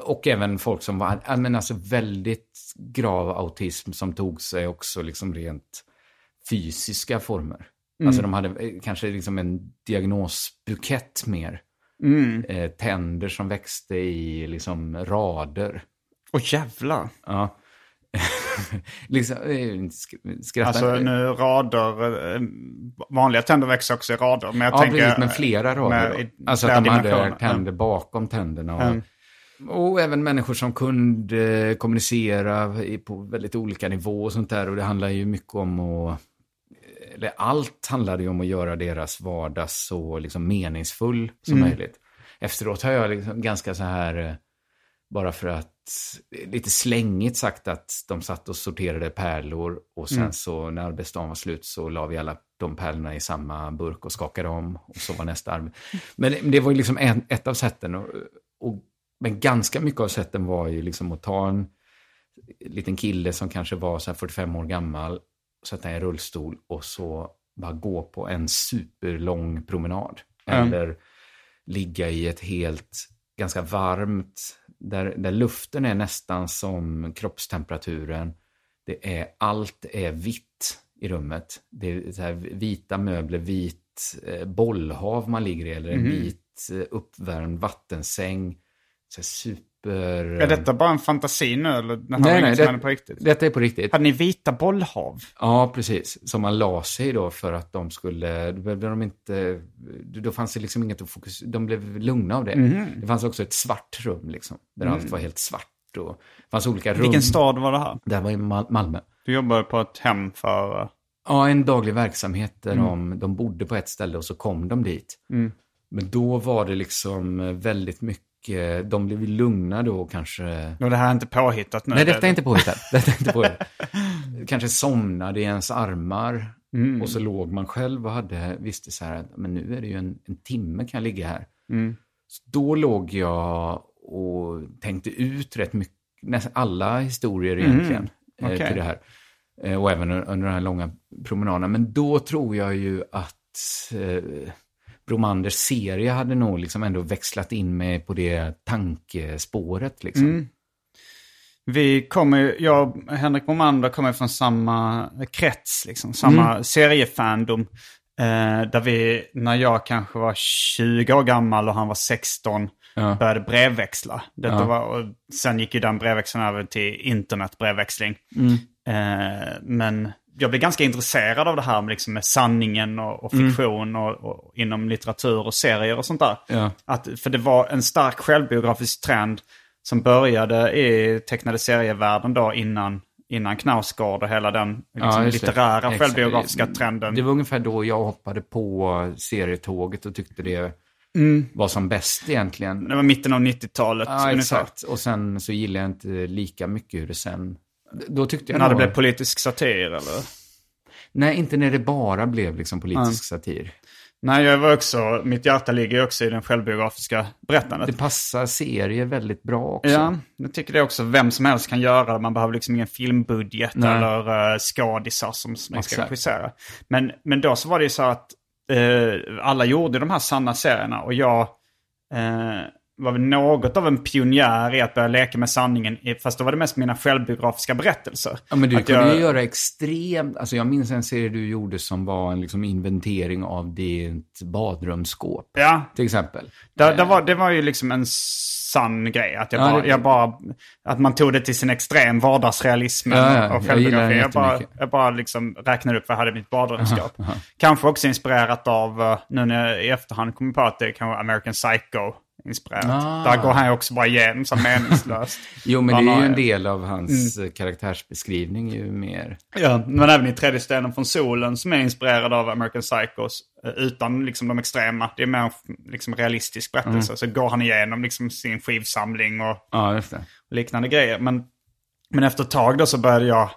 och även folk som var men alltså väldigt grav autism som tog sig också liksom rent fysiska former. Mm. Alltså de hade eh, kanske liksom en diagnosbukett mer. Mm. Eh, tänder som växte i liksom rader. Åh jävlar. Ja. liksom, eh, sk- skratta. Alltså nu rader, eh, vanliga tänder växer också i rader. Men jag ja, tänker, precis, men flera rader. med- alltså att de hade tänder bakom tänderna. Och, Mm. och även människor som kunde kommunicera i- på väldigt olika nivåer och sånt där. Och det handlar ju mycket om att, eller allt handlade ju om att göra deras vardag så liksom meningsfull som Mm. möjligt. efteråt har jag liksom ganska så här, eh, bara för att, lite slängigt sagt att de satt och sorterade pärlor och sen Mm. så när arbetsdagen var slut så la vi alla de pärlorna i samma burk och skakade om och så var nästa arbete. Men det, det var ju liksom en, ett av sätten. Och, och, men ganska mycket av sätten var ju liksom att ta en liten kille som kanske var så här 45 år gammal, sätta i en rullstol och så bara gå på en superlång promenad. Mm. Eller ligga i ett helt, ganska varmt, där, där luften är nästan som kroppstemperaturen. Det är, allt är vitt i rummet. Det är vita möbler, vit eh, bollhav man ligger i, eller en Mhm. vit eh, uppvärmd vattensäng. Så super... Är detta bara en fantasi nu eller det Nej, nej, det- på riktigt? Detta är på riktigt. Hade ni vita bollhav? Ja, precis. Som man la sig då för att de skulle, då behövde de inte, då fanns det liksom inget att fokusera, de blev lugna av det. Mhm. Det fanns också ett svart rum liksom, där Mm. allt var helt svart och det fanns olika rum. Vilken stad var det här? Det här var i Mal- Malmö. Du jobbade på ett hem för... eh, Ja, en daglig verksamhet där Mm. de, de bodde på ett ställe och så kom de dit. Mm. Men då var det liksom eh, väldigt mycket, de blev lugna då kanske. Och det här är inte påhittat nu? Nej, det- detta är inte påhittat. Detta är inte påhittat. Kanske somnade i ens armar. Mm. Och så låg man själv och hade, visste så här att men nu är det ju en, en timme kan jag ligga här. Mm. Så då låg jag och tänkte ut rätt mycket, nästan alla historier egentligen Mm. eh, Okej. till det här. Eh, och även under den här långa promenaden. Men då tror jag ju att eh, Bromanders serie hade nog liksom ändå växlat in mig på det tankespåret. Liksom. Mm. Vi kommer jag och Henrik Romander kommer från samma krets, liksom, samma Mm. seriefandom. Eh, där vi, när jag kanske var 20 år gammal och han var 16, Ja. började brevväxla. Detta Ja. var, och sen gick ju den brevväxlingen över till internetbrevväxling. Mm. Eh, men jag blev ganska intresserad av det här med, liksom, med sanningen och, och Mm. fiktion och, och inom litteratur och serier och sånt där. Ja. Att, för det var en stark självbiografisk trend som började i tecknade serievärlden då innan, innan Knausgård och hela den liksom, det. litterära Exakt. självbiografiska trenden. Det var ungefär då jag hoppade på serietåget och tyckte det Mm. var som bäst egentligen. Det var mitten av 90-talet Ja, ungefär. exakt. Och sen så gillade jag inte lika mycket hur det sen... Då tyckte jag När det nog- blev politisk satir eller? Nej, inte när det bara blev liksom politisk satir. Nej, jag var också, mitt hjärta ligger också i den självbiografiska berättandet. Det passar serier väldigt bra också. Ja, jag tycker det också. Vem som helst kan göra det. Man behöver liksom ingen filmbudget Nej. eller uh, skådisar som man ska regissera. Men, men då så var det ju så att eh, alla gjorde de här sanna serierna och jag eh, var väl något av en pionjär i att börja leka med sanningen. Fast då var det mest mina självbiografiska berättelser. Ja, men du Att kunde jag- ju göra extremt... Alltså jag minns en serie du gjorde som var en liksom inventering av ditt badrumsskåp. Ja, Till exempel. Där, där var, det var ju liksom en sann grej. Att, jag Ja, bara, det- jag bara, att man tog det till sin extrem vardagsrealism Ja, ja, och jag självbiografi. den Jag, bara, jag bara liksom räknade upp vad jag hade i mitt badrumsskåp. Kanske också inspirerat av, eh, nu när jag i efterhand kommer på att det kan vara American Psycho inspirerat. Ah. Där går han ju också bara igenom så meningslöst. Jo, men det är ju en del av hans Mm. eh, karaktärsbeskrivning ju mer. Ja, men även i tredje stenen från solen som är inspirerad av American Psychos. eh, Utan liksom de extrema. Det är mer liksom realistisk berättelse. Så går han igenom liksom sin skivsamling och Ja, och liknande grejer. Men, men efter ett tag då så började jag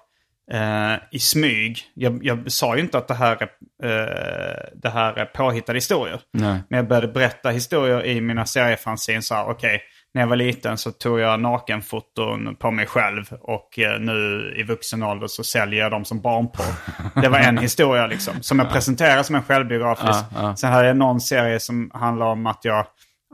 eh, i smyg. Jag, jag sa ju inte att det här är, eh, det här är påhittade historier. Nej. Men jag började berätta historier i mina seriefanzine. Så här, okej, när jag var liten så tog jag nakenfoton på mig själv. Och eh, nu i vuxen ålder så säljer jag dem som barnporr. Det var en historia liksom. Som jag presenterade som en självbiografisk. Ja, ja. Sen hade jag någon serie som handlar om att jag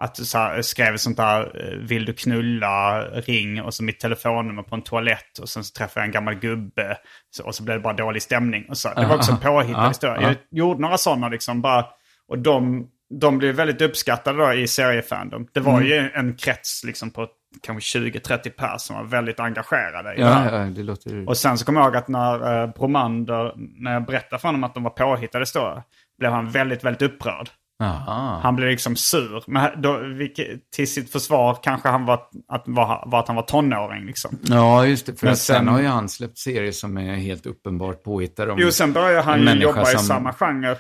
att så här, skrev sånt där, eh, vill du knulla, ring och så mitt telefonnummer på en toalett och sen så träffade jag en gammal gubbe så, och så blev det bara dålig stämning. Och så. Det var också en påhittad Ja, historia. ja. Jag gjorde några sådana liksom bara, och de, de blev väldigt uppskattade då i seriefandom. Det var Mm. ju en krets liksom på kanske 20-30 pers som var väldigt engagerade i det här. Ja, ja, det låter... Och sen så kommer jag ihåg att när eh, Bromander, när jag berättade för honom att de var påhittade historier, blev han väldigt, väldigt upprörd. Aha. Han blev liksom sur. Men då, vilket, till sitt försvar kanske han var att, var, var att han var tonåring liksom. Ja, just det. För Men sen sen- har ju han släppt serier som är helt uppenbart påhittade. om Jo, sen började han ju jobba i som- samma genre.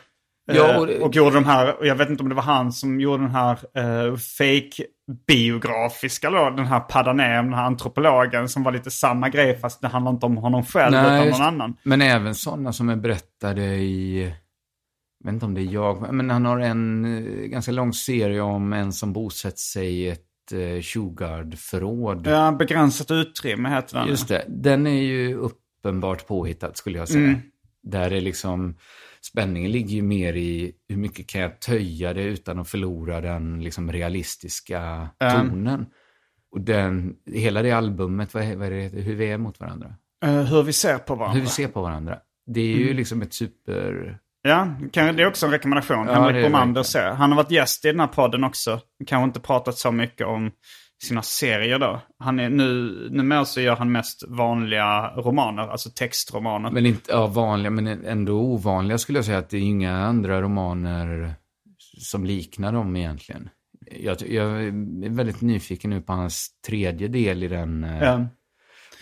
Ja, Eh, och- och, gjorde de här, och jag vet inte om det var han som gjorde den här eh, fake-biografiska då, den här Padanem, den här antropologen som var lite samma grej fast det handlar inte om honom själv utan just- någon annan. Men även sådana som är berättade i, jag vet inte om det är jag, men han har en eh, ganska lång serie om en som bosätter sig i ett eh, Shugard-förråd. Ja, begränsat utrymme heter den. Just det, den är ju uppenbart påhittad skulle jag säga. Mm. Där är liksom, spänningen ligger ju mer i hur mycket kan jag töja det utan att förlora den liksom realistiska tonen. Och den, hela det albumet, vad är, vad är det, heter? hur vi är mot varandra. Eh, hur vi ser på varandra. Hur vi ser på varandra. Det är ju liksom ett super... Ja, kan, det är också en rekommendation. Ja, Henrik verkligen. ser. Han har varit gäst i den här podden också. Kanske inte pratat så mycket om sina serier då. Han är nu, numera så gör han mest vanliga romaner, alltså textromaner. Men inte ja, vanliga, men ändå ovanliga skulle jag säga att det är inga andra romaner som liknar dem egentligen. Jag, jag är väldigt nyfiken nu på hans tredje del i den eh, Ja.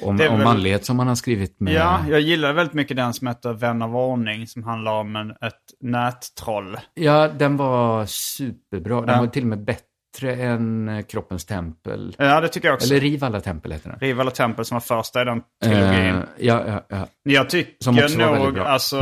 Om, är om väl- manlighet som han har skrivit med. Ja, jag gillar väldigt mycket den som heter Vän av ordning som handlar om en, ett nättroll. Ja, den var superbra. Den Ja. var till och med bättre än eh, Kroppens tempel. Ja, det tycker jag också. Eller Riv alla tempel heter den. Rival och Tempel som var första i den trilogin. Eh, ja, ja, ja. Jag tycker nog, alltså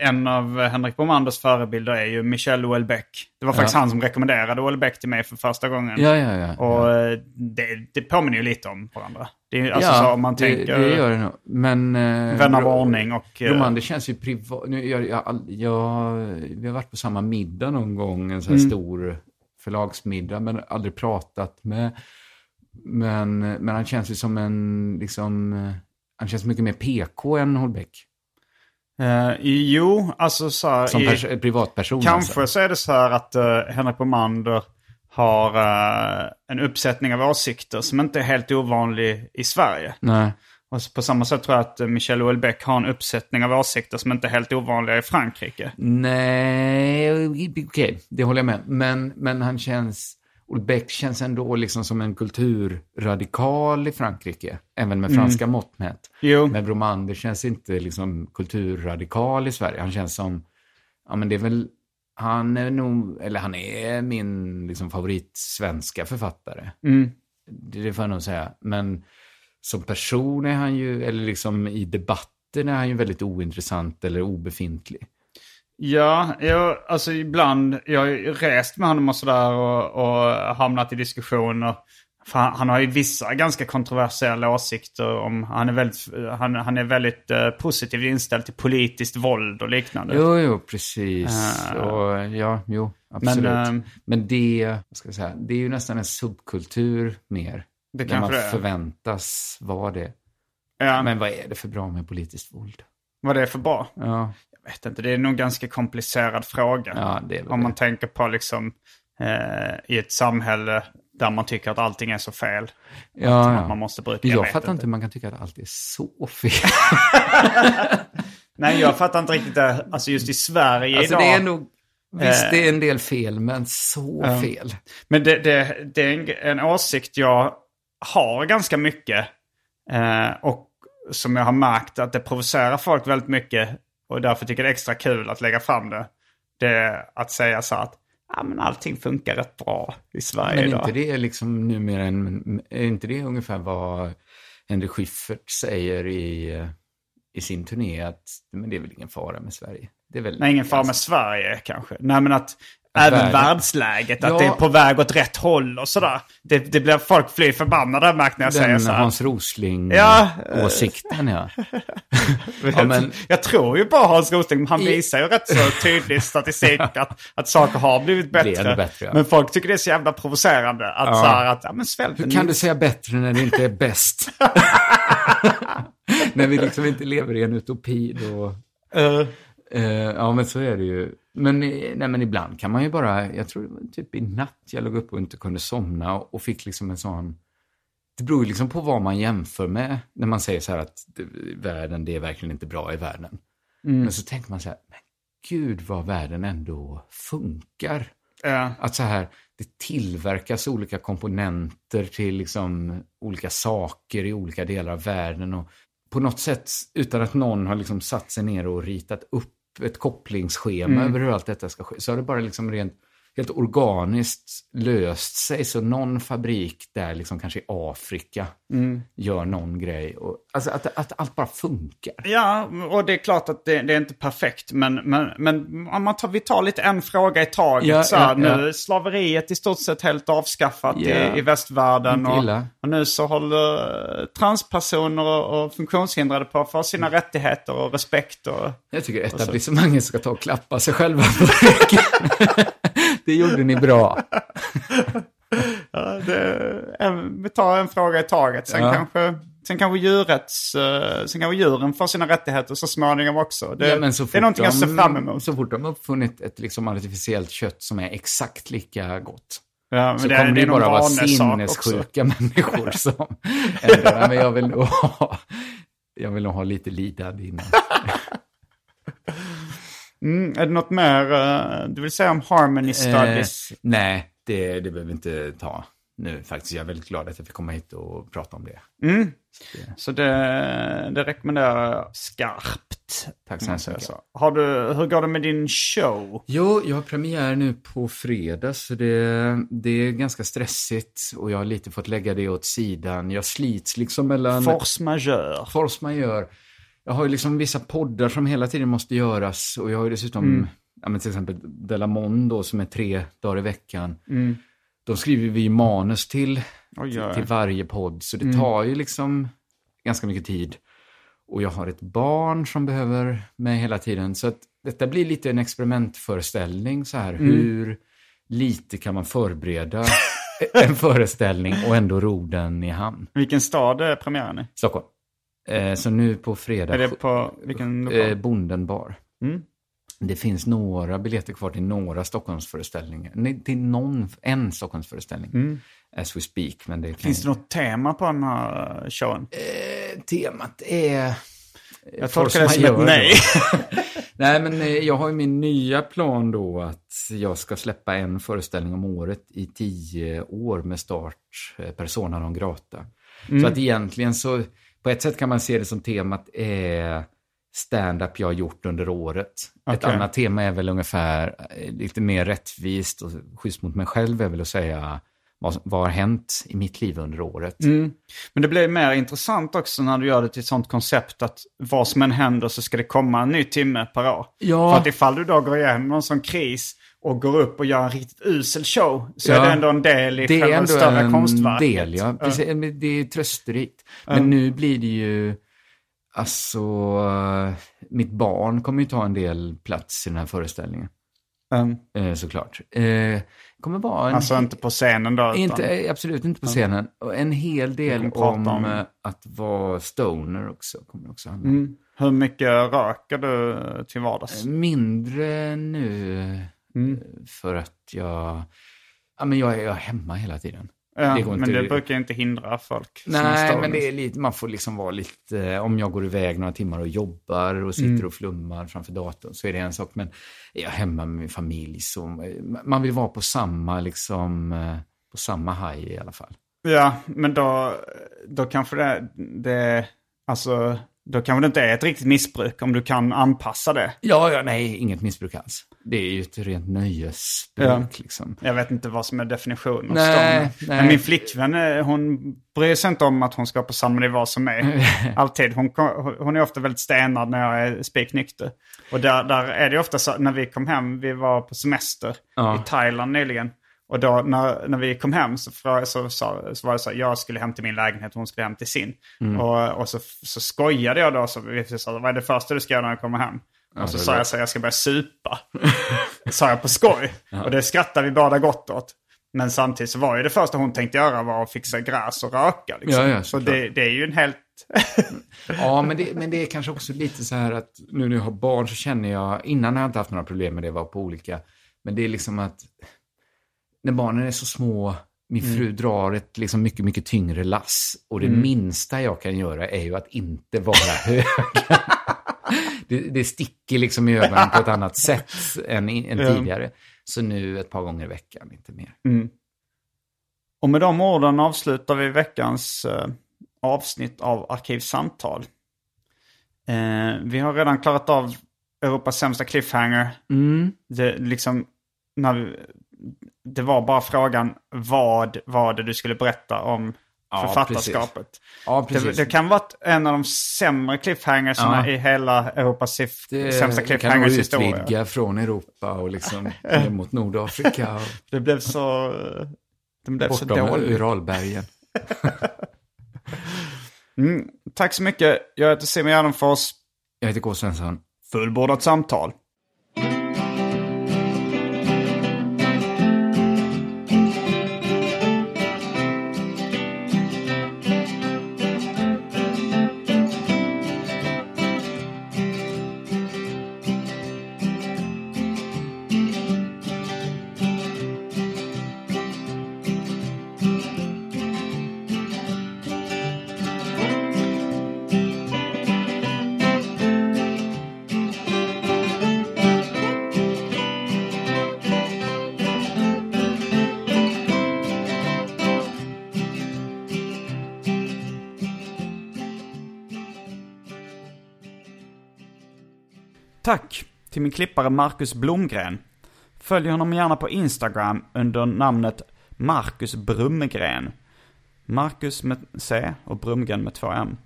en av Henrik Bomanders förebilder är ju Michel Houellebecq. Det var faktiskt Ja. han som rekommenderade Houellebecq till mig för första gången. Ja, ja, ja. Och ja. eh, det, det påminner ju lite om varandra. Det alltså ja, så om man det, tänker det gör det nog. Men... Eh, Vän av ordning och... eh, Romander känns ju privat. Nu, jag, jag, jag, vi har varit på samma middag någon gång, en sån här Mm. stor förlagsmiddag, men aldrig pratat med. Men, men han känns ju som en, liksom, eh, han känns mycket mer PK än Holbeck. eh, jo, alltså så här, Som i, pers- privatperson. Kanske alltså. så är det så här att uh, Henrik Bomander har eh, en uppsättning av åsikter som inte är helt ovanlig i Sverige. Nej. Och på samma sätt tror jag att eh, Michel Houellebecq har en uppsättning av åsikter som inte är helt ovanliga i Frankrike. Nej, okej, det håller jag med. Men, men han känns, Holbeck känns ändå liksom som en kulturradikal i Frankrike, även med franska mått mätt. Men Bromander känns inte liksom kulturradikal i Sverige. Han känns som, ja men det är väl, han är nog, eller han är min liksom favorit svenska författare. Mm. Det, det får jag nog säga. Men som person är han ju, eller liksom i debatten är han ju väldigt ointressant eller obefintlig. Ja, jag, alltså ibland, jag har ju rest med honom och sådär och, och hamnat i diskussioner. För han, han har ju vissa ganska kontroversiella åsikter om, han är väldigt, han, han är väldigt eh, positivt inställd till politiskt våld och liknande. Jo, jo, precis. Ah. och, ja, jo, absolut. Men, Men, ehm, det, vad ska jag säga, det är ju nästan en subkultur mer. Det där man förväntas vara det. ja, Men vad är det för bra med politiskt våld? vad det är för bra? Ja, Jag vet inte, det är nog en ganska komplicerad fråga. ja det Om man tänker på liksom eh, i ett samhälle där man tycker att allting är så fel. Ja, att man måste bruka. Jag fattar inte hur man kan tycka att allt är så fel. Nej, jag fattar inte riktigt det. Alltså just i Sverige alltså idag. det är nog, visst Eh. det är en del fel, men så fel. Men det, det, det är en, en åsikt jag har ganska mycket. Eh, och som jag har märkt att det provocerar folk väldigt mycket. Och därför tycker jag det är extra kul att lägga fram det. Det att säga så att ja, men allting funkar rätt bra i Sverige Men idag. inte det är liksom numera en, är inte det ungefär vad Henrik Schyffert säger i, eh, i sin turné? Att men det är väl ingen fara med Sverige? Det är väl, Nej, ingen fara med Sverige kanske. Nej, men att även världen- världsläget, att Ja. det är på väg åt rätt håll och sådär. Det, det blir folk fly förbannade märkt när jag säger Den så här. Hans Rosling-åsikten, ja. ja men, Jag tror ju på Hans Rosling, han visar ju rätt så tydlig statistik att, att saker har blivit bättre. Bättre, ja. Men folk tycker det är så jävla provocerande att Ja. så här att, ja men svälten... hur kan du säga bättre när det inte är bäst? när vi liksom inte lever i en utopi då. Eh, Eh, ja, men så är det ju. Men, eh, nej, men ibland kan man ju bara, jag tror det var typ i natt jag låg upp och inte kunde somna och, fick liksom en sån, det beror ju liksom på vad man jämför med när man säger så här att världen, det är verkligen inte bra i världen. Men så tänker man så här, men gud vad världen ändå funkar. ja. Att så här, det tillverkas olika komponenter till liksom olika saker i olika delar av världen. Och på något sätt, utan att någon har liksom satt sig ner och ritat upp ett kopplingsschema över hur allt detta ska ske. Så har det bara liksom rent, helt organiskt löst sig. Så någon fabrik där, liksom kanske i Afrika, gör någon grej. Och, alltså att, att allt bara funkar. Ja, och det är klart att det, det är inte perfekt. Men, men, men om man tar, vi tar lite en fråga i taget. Ja, så här, ja, nu ja. är slaveriet i stort sett helt avskaffat i, i västvärlden. Och, och nu så håller transpersoner och, och funktionshindrade på att få sina rättigheter och respekt. Och, Jag tycker etablissemanget ska ta och klappa sig själva på ryggen. det gjorde ni bra. Ja, det, en, vi tar en fråga i taget. Sen, Ja. kanske, sen, kanske djurrätts, eh, sen kanske djuren får sina rättigheter så småningom också. Det, Ja, det är någonting jag ser de- fram emot. Så fort de har uppfunnit ett liksom artificiellt kött som är exakt lika gott. Ja, men så det, kommer det, någon bara vara också. sinnessjuka människor som ändrar. Men jag vill nog ha, jag vill nog ha lite lidande innan. Mm, är det något mer eh, du vill säga om Harmony Studies? Eh, nej, det, det behöver vi inte ta nu faktiskt. Jag är väldigt glad att jag fick komma hit och prata om det. Mm. Så det, det rekommenderar jag skarpt. Tack så hemskt mycket. så. Har du, hur går det med din show? Jo, jag har premiär nu på fredag, så det, det är ganska stressigt och jag har lite fått lägga det åt sidan. Jag slits liksom mellan... Force majeure. Force majeure. Jag har ju liksom vissa poddar som hela tiden måste göras och jag har ju dessutom, Mm. ja, men till exempel Delamon då som är tre dagar i veckan. Mm. De skriver vi manus till, till, till varje podd, så det Mm. tar ju liksom ganska mycket tid. Och jag har ett barn som behöver mig hela tiden, så att detta blir lite en experimentföreställning så här. Mm. Hur lite kan man förbereda en föreställning och ändå ro den i hamn? Vilken stad är premiären i? Stockholm. Eh, så nu på fredag. Är det på vilken lokal? eh, Bonden bar. Mm. Det finns några biljetter kvar till några Stockholmsföreställningar. Nej, till någon, en Stockholmsföreställning. As we speak. Men det Mm. Finns det något tema på den här showen? Eh, temat är... Jag tolkar det som ett nej. nej, men eh, jag har ju min nya plan då att jag ska släppa en föreställning om året i tio år med start eh, Persona non grata. Mm. Så att egentligen så, på ett sätt kan man se det som temat är stand-up jag har gjort under året. Ett Okej. annat tema är väl ungefär eh, lite mer rättvist och schysst mot mig själv är väl att säga vad, vad har hänt i mitt liv under året. Mm. Men det blir mer intressant också när du gör det till ett sånt koncept att vad som än händer så ska det komma en ny timme per år. Ja. För att ifall du då går igenom någon sån kris och går upp och gör en riktigt usel show så Ja. är det ändå en del i det själva ändå större en konstverket. del, ja. Precis, men Det är trösterikt. Men nu blir det ju, alltså, eh, mitt barn kommer ju ta en del plats i den här föreställningen. Mm. Eh, såklart. Eh, kommer vara en... Alltså inte på scenen då. Inte, eh, absolut inte på scenen. Och en hel del om, om- eh, att vara stoner också. Kommer också handla. Mm. Hur mycket röker du till vardags? Mindre nu Mm. eh, för att jag... Ja, men jag är, jag är hemma hela tiden. Ja, det men det brukar inte hindra folk. Nej, men det är lite, man får liksom vara lite, om jag går iväg några timmar och jobbar och sitter Mm. och flummar framför datorn så är det en sak. Men är jag hemma med min familj så, man vill vara på samma, liksom, eh, på samma high i alla fall. Ja, men då, då kanske det, det, alltså, då kanske det inte är ett riktigt missbruk om du kan anpassa det. Ja, ja, nej, inget missbruk alls. Det är ju ett rent nöjesbruk Ja. liksom. Jag vet inte vad som är definitionen Nej, nej. Men min flickvän, eh, hon bryr sig inte om att hon ska på samma nivå som mig. Alltid. Hon, hon är ofta väldigt stenad när jag är spiknykter. Och där, där är det ofta så, när vi kom hem, vi var på semester Ja. i Thailand nyligen. Och då när, när vi kom hem så, frå- så, så, så var det så jag skulle hem till min lägenhet och hon skulle hem till sin. Mm. Och, och så, så skojade jag då, så vi sa, vad är det första du ska göra när du kommer hem? och så sa jag så här, jag ska börja supa. sa jag på skoj. Och det skrattade vi båda gott åt. Men samtidigt så var ju det första hon tänkte göra var att fixa gräs och röka. Liksom. Ja, ja, så det, det är ju en helt... Ja, men det, men det är kanske också lite så här att nu när jag har barn så känner jag, innan har jag inte haft några problem med det, var på olika, men det är liksom att när barnen är så små, min fru Mm. drar ett liksom mycket, mycket tyngre lass och det minsta jag kan göra är ju att inte vara hög. det, det sticker liksom i ögonen på ett annat sätt än, än tidigare. Så nu ett par gånger i veckan, inte mer. Och med de orden avslutar vi veckans eh, avsnitt av Arkivsamtal. Eh, vi har redan klarat av Europas sämsta cliffhanger. Mm. Det, liksom, när vi, det var bara frågan vad var det du skulle berätta om Ja, författarskapet. Ja, Det, precis. det kan vara en av de sämre cliffhangersarna Ja. i hela Europas Det sämsta kan cliffhangers historia. utvidga från Europa och liksom mot Nordafrika och Det blev så, det blev så bortom dåligt. Uralbergen. Mm, tack så mycket. Jag heter Simon Gärdenfors. Jag heter K. Svensson. Fullbordat samtal. Till min klippare Marcus Blomgren. Följ honom gärna på Instagram under namnet Marcus Brummegren. Marcus med C och Brumgren med två M.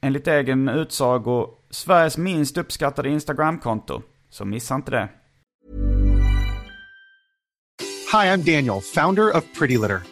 Enligt egen utsago Sveriges minst uppskattade Instagramkonto. Så missa inte det. Hi, I'm Daniel, founder of Pretty Litter.